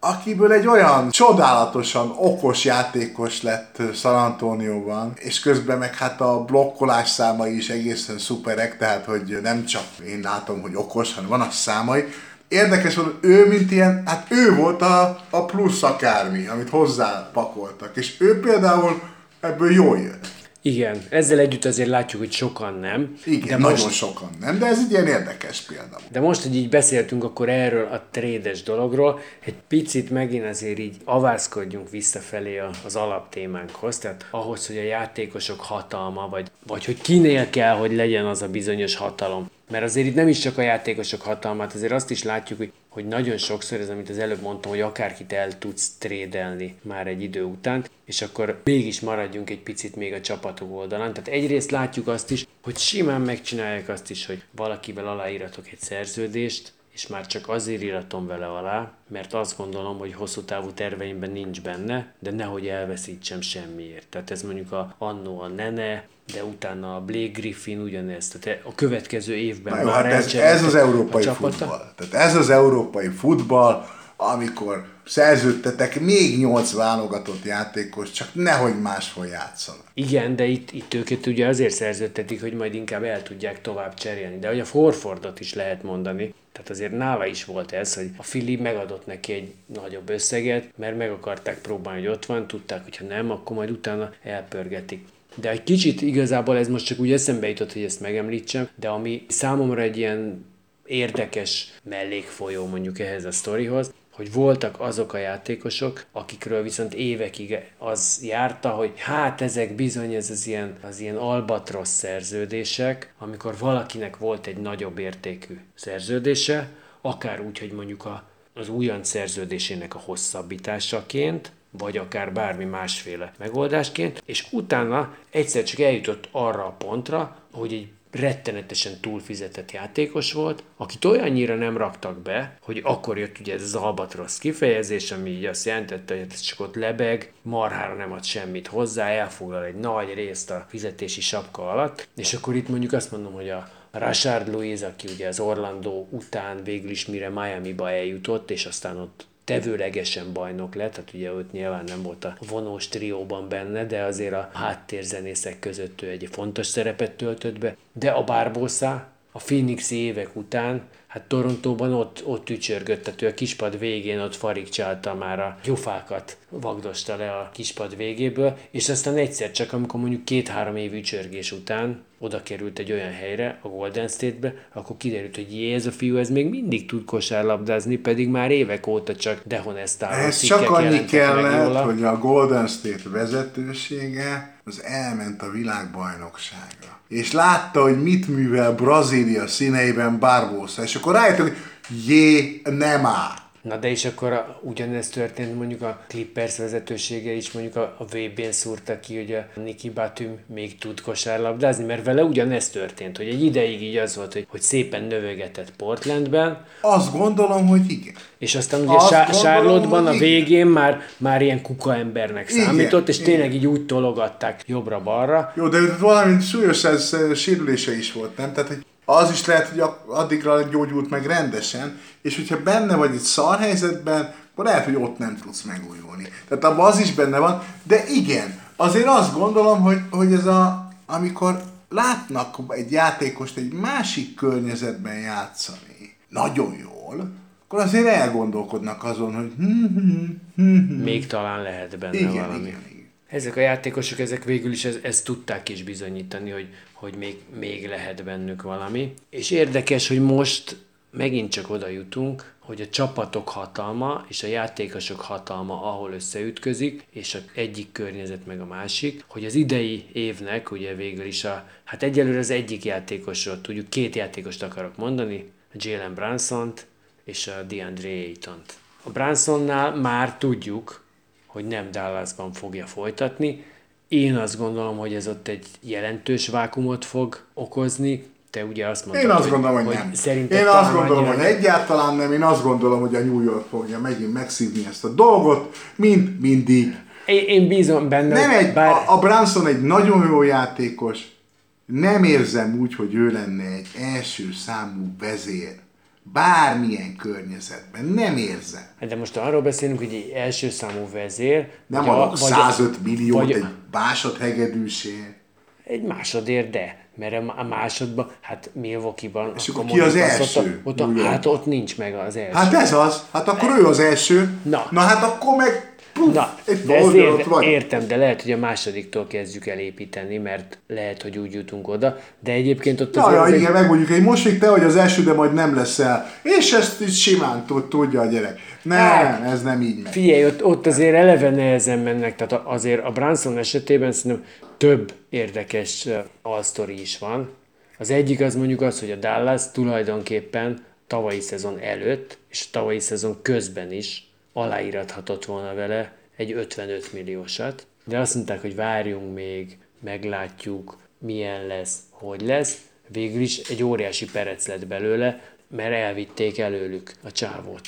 akiből egy olyan csodálatosan okos játékos lett San Antonioban, és közben meg hát a blokkolás számai is egészen szuperek, tehát hogy nem csak én látom, hogy okos, hanem vannak számai. Érdekes volt, ő, mint ilyen, hát ő volt a, a plusz akármi, amit hozzá pakoltak, és ő például ebből jól jött. Igen, ezzel együtt azért látjuk, hogy sokan nem. Igen, de nagyon most, sokan nem, de ez egy ilyen érdekes példa. De most, hogy így beszéltünk akkor erről a trédes dologról, egy picit megint azért így avászkodjunk visszafelé az alaptémánkhoz, tehát ahhoz, hogy a játékosok hatalma, vagy, vagy hogy kinél kell, hogy legyen az a bizonyos hatalom. Mert azért itt nem is csak a játékosok hatalmát, azért azt is látjuk, hogy, hogy nagyon sokszor, ez amit az előbb mondtam, hogy akárkit el tudsz trédelni már egy idő után, és akkor mégis maradjunk egy picit még a csapatok oldalán. Tehát egyrészt látjuk azt is, hogy simán megcsinálják azt is, hogy valakivel aláíratok egy szerződést, és már csak azért íratom vele alá, mert azt gondolom, hogy hosszú távú terveimben nincs benne, de nehogy elveszítsem semmiért. Tehát ez mondjuk a annó a Nene, de utána a Blake Griffin ugyanezt. Tehát a következő évben Na jó, már hát ez, ez az európai futball. Tehát ez az európai futball, amikor szerződtetek még nyolc válogatott játékos, csak nehogy máshol játszanak. Igen, de itt, itt őket ugye azért szerződtetik, hogy majd inkább el tudják tovább cserélni. De hogy a Forfordot is lehet mondani, tehát azért nála is volt ez, hogy a Fili megadott neki egy nagyobb összeget, mert meg akarták próbálni, hogy ott van, tudták, hogy ha nem, akkor majd utána elpörgetik. De egy kicsit igazából ez most csak úgy eszembe jutott, hogy ezt megemlítsem, de ami számomra egy ilyen érdekes mellékfolyó mondjuk ehhez a sztorihoz, hogy voltak azok a játékosok, akikről viszont évekig az járta, hogy hát ezek bizony ez az ilyen, az ilyen albatrosz szerződések, amikor valakinek volt egy nagyobb értékű szerződése, akár úgy, hogy mondjuk a, az újonc szerződésének a hosszabbításaként, vagy akár bármi másféle megoldásként, és utána egyszer csak eljutott arra a pontra, hogy egy rettenetesen túlfizetett játékos volt, akit olyannyira nem raktak be, hogy akkor jött ugye ez az albatrosz kifejezés, ami így azt jelentette, hogy ez csak ott lebeg, marhára nem ad semmit hozzá, elfoglal egy nagy részt a fizetési sapka alatt, és akkor itt mondjuk azt mondom, hogy a Rashard Louise, aki ugye az Orlando után végül is mire Miami-ba eljutott, és aztán ott tevőlegesen bajnok lett, tehát ugye őt nyilván nem volt a vonós trióban benne, de azért a háttérzenészek között ő egy fontos szerepet töltött be. De a Barbosa a Phoenix évek után, hát Torontóban ott, ott ücsörgött, tehát ő a kispad végén ott farigcsálta már a gyufákat, vagdosta le a kispad végéből, és aztán egyszer csak, amikor mondjuk két-három év ücsörgés után oda került egy olyan helyre, a Golden State-be, akkor kiderült, hogy jé, ez a fiú, ez még mindig tud kosárlabdázni, pedig már évek óta csak dehonestáló Ez csak annyi kellett, hogy a Golden State vezetősége az elment a világbajnokságra. És látta, hogy mit művel Brazília színeiben Barbosa, és akkor rájött, hogy jé, nem áll. Na de és akkor a, ugyanez történt mondjuk a Clippers vezetősége is mondjuk a, a VB-n szúrta ki, hogy a Niki Batum még tud kosárlabdázni, mert vele ugyanez történt, hogy egy ideig így az volt, hogy, hogy szépen növögetett Portlandben, Azt gondolom, hogy igen. és aztán ugye Azt Sá- Charlotte-ban a végén már, már ilyen kuka embernek számított, és igen. tényleg így úgy tologatták jobbra-balra. Jó, de valami súlyos ez, eh, sérülése is volt, nem? Tehát, hogy az is lehet, hogy addigra gyógyult meg rendesen, és hogyha benne vagy egy szar helyzetben, akkor lehet, hogy ott nem tudsz megújulni. Tehát abban az is benne van, de igen, azért azt gondolom, hogy, hogy ez a, amikor látnak egy játékost egy másik környezetben játszani nagyon jól, akkor azért elgondolkodnak azon, hogy hm, hm, hm, Még talán lehet benne igen, valami. igen, igen. Ezek a játékosok, ezek végül is ezt, ezt tudták is bizonyítani, hogy, hogy még, még lehet bennük valami. És érdekes, hogy most megint csak oda jutunk, hogy a csapatok hatalma és a játékosok hatalma, ahol összeütközik, és a egyik környezet meg a másik, hogy az idei évnek ugye végül is a, hát egyelőre az egyik játékosról tudjuk, két játékost akarok mondani, Jalen Brunson-t és a DeAndre Ayton-t. A Brunsonnál már tudjuk, hogy nem Dallasban fogja folytatni. Én azt gondolom, hogy ez ott egy jelentős vákumot fog okozni. Te ugye azt mondtad, Én azt gondolom, hogy, nem. Szerinted Én azt gondolom, annyira hogy egyáltalán nem. Én azt gondolom, hogy a New York fogja megint megszívni ezt a dolgot, mint mindig. Én, én bízom benne, Nem hogy egy, bár... a, a Branson egy nagyon jó játékos. Nem érzem úgy, hogy ő lenne egy első számú vezér. Bármilyen környezetben. Nem érzem. De most arról beszélünk, hogy egy első számú vezér... Nem adok a- 105 milliót vagy egy másodhegedűsért. Egy másodért, de. Mert a má- a másodban, hát Milwaukee-ban... És akkor ki az első? Ott, ott, hát ott nincs meg az első. Hát ez az. Hát akkor ő az első. Na. Na hát akkor meg... Puff, Na, de ezt oldalon ott ér, vagy. értem, de lehet, hogy a másodiktól kezdjük el építeni, mert lehet, hogy úgy jutunk oda, de egyébként ott Ja, azért ja, az egy- igen, megmondjuk, hogy most még te vagy az első, de majd nem leszel. És ezt is simán tud, tudja a gyerek. Nem, Hát, ez nem így megy. Figyelj, ott, ott azért eleve nehezen mennek, tehát azért a Branson esetében szerintem több érdekes alsztori is van. Az egyik az mondjuk az, hogy a Dallas tulajdonképpen tavalyi szezon előtt, és tavalyi szezon közben is aláírathatott volna vele egy 55 milliósat, de azt mondták, hogy várjunk még, meglátjuk, milyen lesz, hogy lesz. Végül is egy óriási perec lett belőle, mert elvitték előlük a csávót.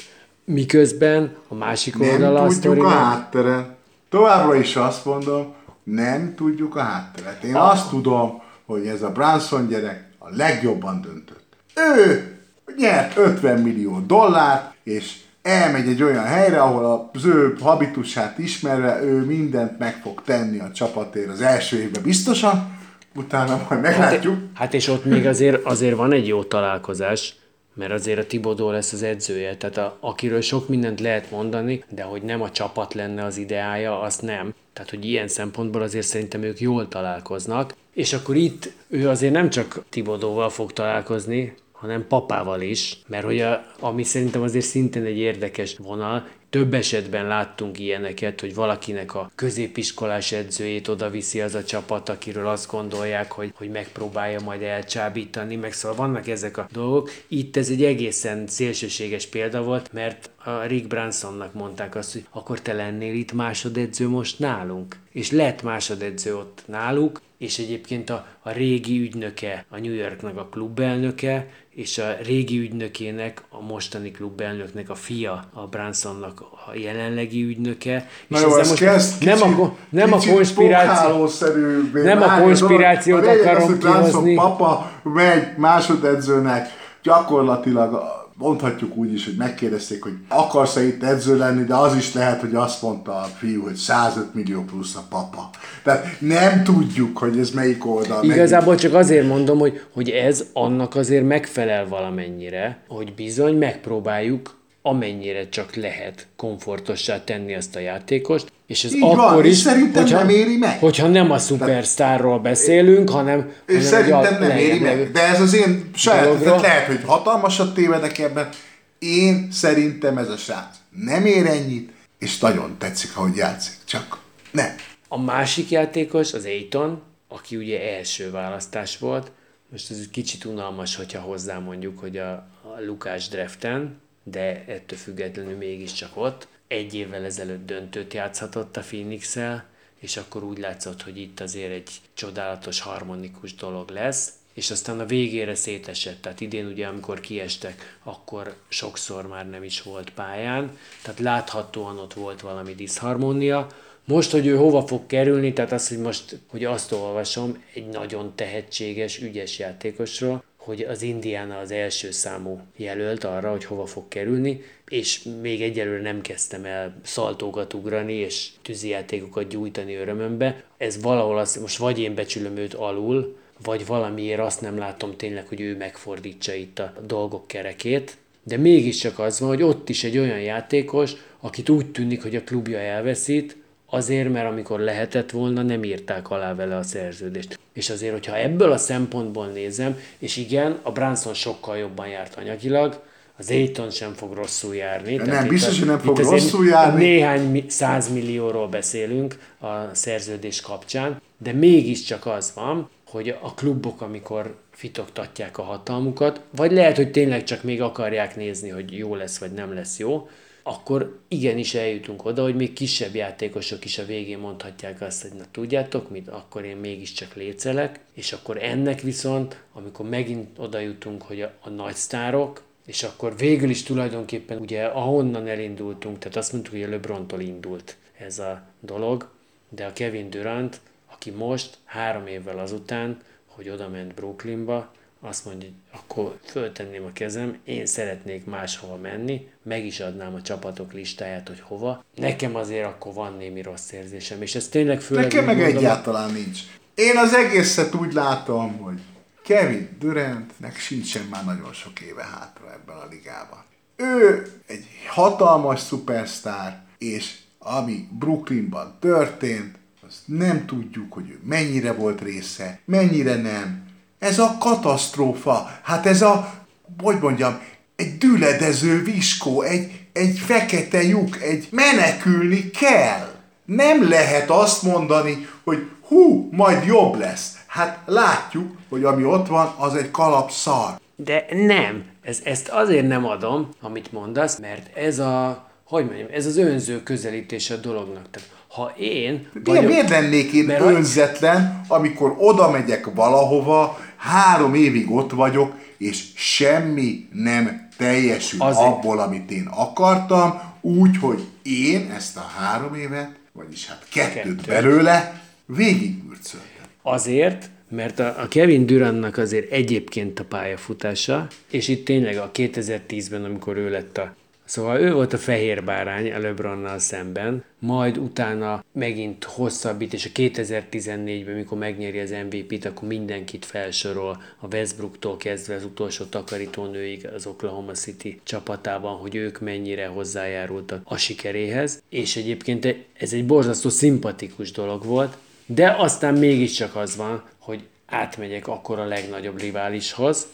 Miközben a másik Nem oldala a tudjuk a hátteret. Továbbra is azt mondom, nem tudjuk a hátteret. Én azt tudom, hogy ez a Branson gyerek a legjobban döntött. Ő nyert 50 millió dollárt, és elmegy egy olyan helyre, ahol az ő habitusát ismerve ő mindent meg fog tenni a csapatért az első évben biztosan, utána majd meglátjuk. Hát és ott még azért, azért van egy jó találkozás, mert azért a Tibodó lesz az edzője, tehát a, akiről sok mindent lehet mondani, de hogy nem a csapat lenne az ideája, azt nem. Tehát, hogy ilyen szempontból azért szerintem ők jól találkoznak. És akkor itt ő azért nem csak Tibodóval fog találkozni, hanem papával is, mert hogy a, ami szerintem azért szintén egy érdekes vonal, több esetben láttunk ilyeneket, hogy valakinek a középiskolás edzőjét oda viszi az a csapat, akiről azt gondolják, hogy, hogy megpróbálja majd elcsábítani, meg szóval vannak ezek a dolgok. Itt ez egy egészen szélsőséges példa volt, mert a Rick Bransonnak mondták azt, hogy akkor te lennél itt másodedző most nálunk. És lett másodedző ott náluk, és egyébként a, a régi ügynöke, a New Yorknak a klubelnöke, és a régi ügynökének, a mostani klubelnöknek a fia, a Bransonnak a jelenlegi ügynöke. Na és jó, ez most kezd nem, a, kicsit- ko- nem a kicsit konspiráció, pókhálószerűbbé nem a konspirációt. A akarom az, hogy Branson kihozni. papa megy másodedzőnek, gyakorlatilag a mondhatjuk úgy is, hogy megkérdezték, hogy akarsz-e itt edző lenni, de az is lehet, hogy azt mondta a fiú, hogy 105 millió plusz a papa. Tehát nem tudjuk, hogy ez melyik oldal. Igazából csak azért mondom, hogy, hogy ez annak azért megfelel valamennyire, hogy bizony megpróbáljuk amennyire csak lehet komfortossá tenni ezt a játékost, és ez Így akkor van, is, és szerintem hogyha, nem éri meg. hogyha nem a szupersztárról beszélünk, hanem, És hanem szerintem nem éri meg. De ez az én saját, lehet, hogy hatalmasat tévedek ebben. Én szerintem ez a srác nem ér ennyit, és nagyon tetszik, ahogy játszik. Csak nem. A másik játékos, az Aiton, aki ugye első választás volt, most ez egy kicsit unalmas, hogyha hozzá mondjuk, hogy a, a Lukás draften, de ettől függetlenül mégiscsak ott. Egy évvel ezelőtt döntőt játszhatott a phoenix és akkor úgy látszott, hogy itt azért egy csodálatos, harmonikus dolog lesz, és aztán a végére szétesett, tehát idén ugye, amikor kiestek, akkor sokszor már nem is volt pályán, tehát láthatóan ott volt valami diszharmónia, most, hogy ő hova fog kerülni, tehát az, hogy most, hogy azt olvasom, egy nagyon tehetséges, ügyes játékosról, hogy az Indiana az első számú jelölt arra, hogy hova fog kerülni, és még egyelőre nem kezdtem el szaltókat ugrani, és tűzijátékokat gyújtani örömömbe. Ez valahol az, most vagy én becsülöm őt alul, vagy valamiért azt nem látom tényleg, hogy ő megfordítsa itt a dolgok kerekét, de mégiscsak az van, hogy ott is egy olyan játékos, akit úgy tűnik, hogy a klubja elveszít, azért, mert amikor lehetett volna, nem írták alá vele a szerződést. És azért, hogyha ebből a szempontból nézem, és igen, a Branson sokkal jobban járt anyagilag, az Aiton sem fog rosszul járni. nem, Tehát itt biztos, a- hogy nem itt fog rosszul járni. Néhány mi- százmillióról beszélünk a szerződés kapcsán, de mégiscsak az van, hogy a klubok, amikor fitoktatják a hatalmukat, vagy lehet, hogy tényleg csak még akarják nézni, hogy jó lesz, vagy nem lesz jó, akkor igenis eljutunk oda, hogy még kisebb játékosok is a végén mondhatják azt, hogy na tudjátok mit, akkor én mégiscsak lécelek, és akkor ennek viszont, amikor megint oda jutunk, hogy a, a nagy sztárok, és akkor végül is tulajdonképpen ugye ahonnan elindultunk, tehát azt mondtuk, hogy a LeBrontól indult ez a dolog, de a Kevin Durant, aki most három évvel azután, hogy oda ment Brooklynba, azt mondja, hogy akkor föltenném a kezem, én szeretnék máshova menni, meg is adnám a csapatok listáját, hogy hova. Nekem azért akkor van némi rossz érzésem, és ez tényleg főleg... Nekem meg mondom, egyáltalán nincs. Én az egészet úgy látom, hogy Kevin Durantnek sincsen már nagyon sok éve hátra ebben a ligában. Ő egy hatalmas szupersztár, és ami Brooklynban történt, azt nem tudjuk, hogy ő mennyire volt része, mennyire nem. Ez a katasztrófa, hát ez a, hogy mondjam, egy düledező viskó, egy, egy fekete lyuk, egy menekülni kell. Nem lehet azt mondani, hogy hú, majd jobb lesz. Hát látjuk, hogy ami ott van, az egy kalap szar. De nem, ez, ezt azért nem adom, amit mondasz, mert ez a, hogy mondjam, ez az önző közelítése a dolognak. Tehát ha én... Miért, miért lennék én önzetlen, amikor oda megyek valahova, három évig ott vagyok, és semmi nem teljesül Azért- abból, amit én akartam, úgy, hogy én ezt a három évet, vagyis hát kettőt, Kettőt. belőle végigmürcöltem. Azért, mert a, a Kevin Durantnak azért egyébként a pályafutása, és itt tényleg a 2010-ben, amikor ő lett a Szóval ő volt a fehér bárány a LeBronnal szemben, majd utána megint hosszabbít, és a 2014-ben, mikor megnyeri az MVP-t, akkor mindenkit felsorol, a Westbrooktól kezdve az utolsó takarítónőig az Oklahoma City csapatában, hogy ők mennyire hozzájárultak a sikeréhez, és egyébként ez egy borzasztó szimpatikus dolog volt, de aztán mégiscsak az van, hogy átmegyek akkor a legnagyobb riválishoz,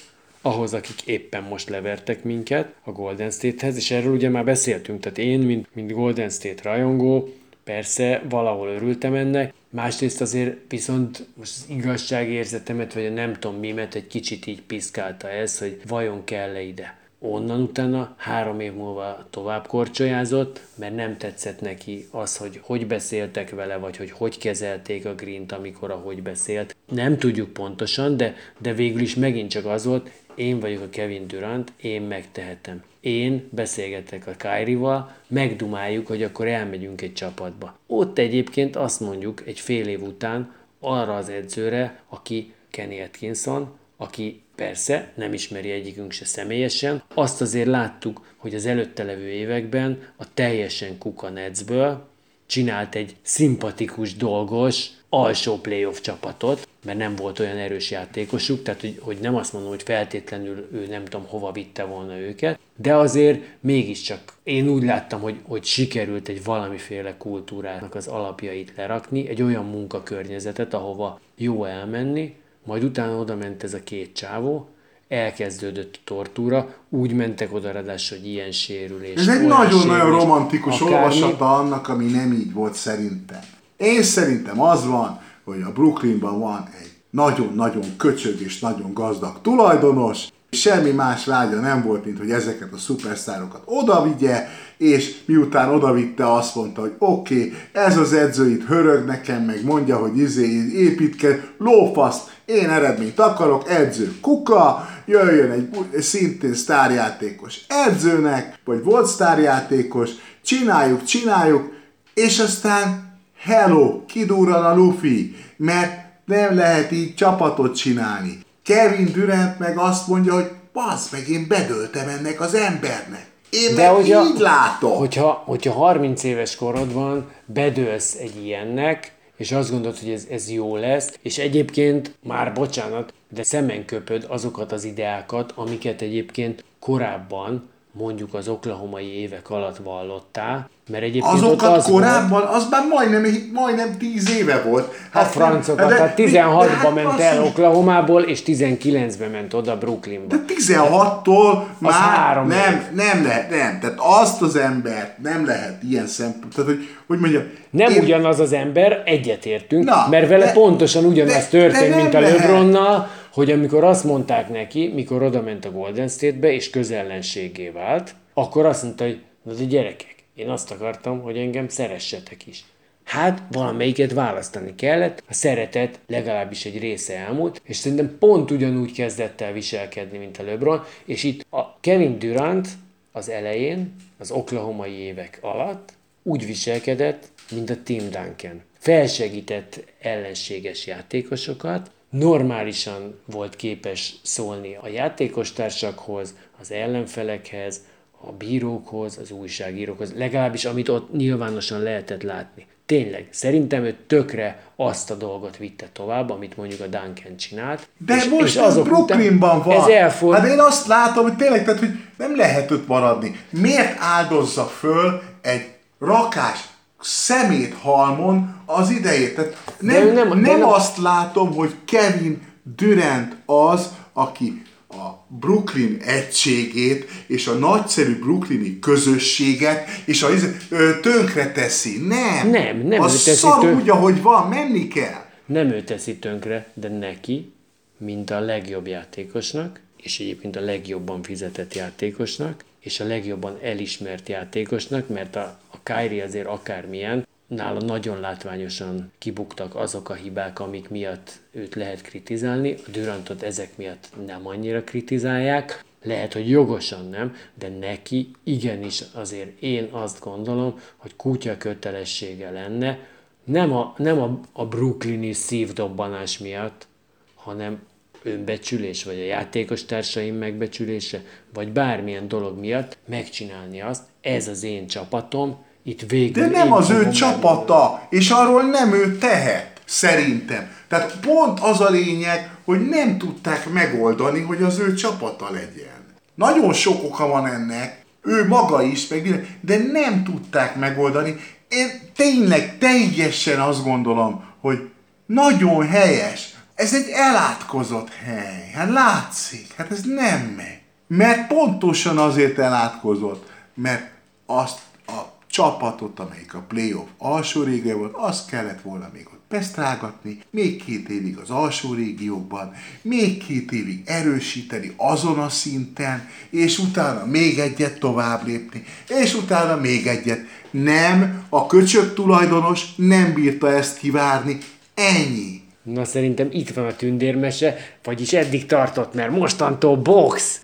ahhoz, akik éppen most levertek minket, a Golden State-hez, és erről ugye már beszéltünk, tehát én, mint, mint Golden State rajongó, persze valahol örültem ennek, másrészt azért viszont most az igazságérzetemet, vagy a nem tudom mimet egy kicsit így piszkálta ez, hogy vajon kell-e ide. Onnan utána három év múlva tovább korcsolyázott, mert nem tetszett neki az, hogy hogy beszéltek vele, vagy hogy hogy kezelték a Green-t, amikor ahogy beszélt. Nem tudjuk pontosan, de, de végül is megint csak az volt, én vagyok a Kevin Durant, én megtehetem. Én beszélgetek a Kyrie-val, megdumáljuk, hogy akkor elmegyünk egy csapatba. Ott egyébként azt mondjuk egy fél év után arra az edzőre, aki Kenny Atkinson, aki persze nem ismeri egyikünk se személyesen, azt azért láttuk, hogy az előtte levő években a teljesen kuka Netsből csinált egy szimpatikus, dolgos, alsó playoff csapatot, mert nem volt olyan erős játékosuk, tehát hogy, hogy nem azt mondom, hogy feltétlenül ő nem tudom hova vitte volna őket, de azért mégiscsak én úgy láttam, hogy, hogy sikerült egy valamiféle kultúrának az alapjait lerakni, egy olyan munkakörnyezetet, ahova jó elmenni, majd utána oda ment ez a két csávó, elkezdődött a tortúra, úgy mentek oda ráadásul, hogy ilyen sérülés. Ez egy nagyon-nagyon romantikus akármi. olvasata annak, ami nem így volt szerintem. Én szerintem az van, hogy a Brooklynban van egy nagyon-nagyon köcsög és nagyon gazdag tulajdonos, semmi más vágya nem volt, mint hogy ezeket a szupersztárokat odavigye, és miután odavitte, azt mondta, hogy oké, okay, ez az edző itt hörög nekem, meg mondja, hogy izé építke, lófasz, én eredményt akarok, edző kuka, jöjjön egy szintén sztárjátékos edzőnek, vagy volt sztárjátékos, csináljuk, csináljuk, és aztán hello, kidurran a Luffy, mert nem lehet így csapatot csinálni. Kevin Durant meg azt mondja, hogy bazd meg, én bedöltem ennek az embernek. Én De meg hogyha, így látom. Hogyha, hogyha 30 éves korod van, bedőlsz egy ilyennek, és azt gondolod, hogy ez, ez jó lesz, és egyébként, már bocsánat, de szemen köpöd azokat az ideákat, amiket egyébként korábban, mondjuk az oklahomai évek alatt vallottál, mert egyébként Azokat az korábban, az már majdnem, majdnem 10 éve volt. volt, a francokat, de- tehát de- 16-ba hát ment el Oklahomából, és 19-ben ment oda Brooklynba. De 16-tól már három nem, év. nem lehet, nem. Tehát azt az embert nem lehet ilyen szempont. Tehát, hogy, hogy mondjam, Nem én- ugyanaz az ember, egyetértünk, Na, mert vele de- pontosan ugyanaz de- történt, de mint a. LeBronnal, hogy amikor azt mondták neki, mikor oda ment a Golden State-be, és közellenségé vált, akkor azt mondta, hogy na de gyerekek, én azt akartam, hogy engem szeressetek is. Hát valamelyiket választani kellett, a szeretet legalábbis egy része elmúlt, és szerintem pont ugyanúgy kezdett el viselkedni, mint a LeBron, és itt a Kevin Durant az elején, az oklahomai évek alatt úgy viselkedett, mint a Tim Duncan. Felsegített ellenséges játékosokat, normálisan volt képes szólni a játékostársakhoz, az ellenfelekhez, a bírókhoz, az újságírókhoz, legalábbis amit ott nyilvánosan lehetett látni. Tényleg, szerintem ő tökre azt a dolgot vitte tovább, amit mondjuk a Duncan csinált. De és, most és azok Brooklynban van. Ez elford... Hát én azt látom, hogy tényleg, tehát, hogy nem lehet ott maradni. Miért áldozza föl egy rakás szemét halmon az idejét? Tehát nem, nem- nem, nem azt látom, hogy Kevin Durant az, aki a Brooklyn egységét és a nagyszerű brooklyni közösséget és a izé- ö, tönkre teszi. Nem. Nem, nem Az ő teszi szar tönk- úgy, ahogy van, menni kell. Nem ő teszi tönkre, de neki, mint a legjobb játékosnak, és egyébként a legjobban fizetett játékosnak, és a legjobban elismert játékosnak, mert a, a Kyrie azért akármilyen, nála nagyon látványosan kibuktak azok a hibák, amik miatt őt lehet kritizálni, a Durantot ezek miatt nem annyira kritizálják, lehet, hogy jogosan nem, de neki igenis azért én azt gondolom, hogy kutya kötelessége lenne, nem a, nem a, a brooklyni szívdobbanás miatt, hanem önbecsülés, vagy a játékos társaim megbecsülése, vagy bármilyen dolog miatt megcsinálni azt, ez az én csapatom, itt végül De nem az ő csapata, és arról nem ő tehet, szerintem. Tehát pont az a lényeg, hogy nem tudták megoldani, hogy az ő csapata legyen. Nagyon sok oka van ennek, ő maga is, meg minden, de nem tudták megoldani. Én tényleg teljesen azt gondolom, hogy nagyon helyes. Ez egy elátkozott hely. Hát látszik, hát ez nem megy. Mert pontosan azért elátkozott, mert azt a csapatot, amelyik a playoff alsó rége volt, azt kellett volna még ott pesztrágatni, még két évig az alsó régiókban, még két évig erősíteni azon a szinten, és utána még egyet tovább lépni, és utána még egyet. Nem, a köcsög tulajdonos nem bírta ezt kivárni, ennyi. Na szerintem itt van a tündérmese, vagyis eddig tartott, mert mostantól box!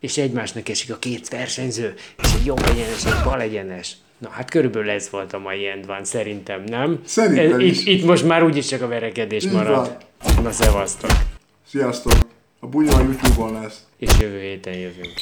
És egymásnak esik a két versenyző, és egy jobb egyenes, egy bal egyenes. Na hát körülbelül ez volt a mai end van, szerintem, nem? Szerintem Ez- is. Itt, itt most már úgyis csak a verekedés Így marad. Na szevasztok! Sziasztok! A bunya a YouTube-on lesz. És jövő héten jövünk.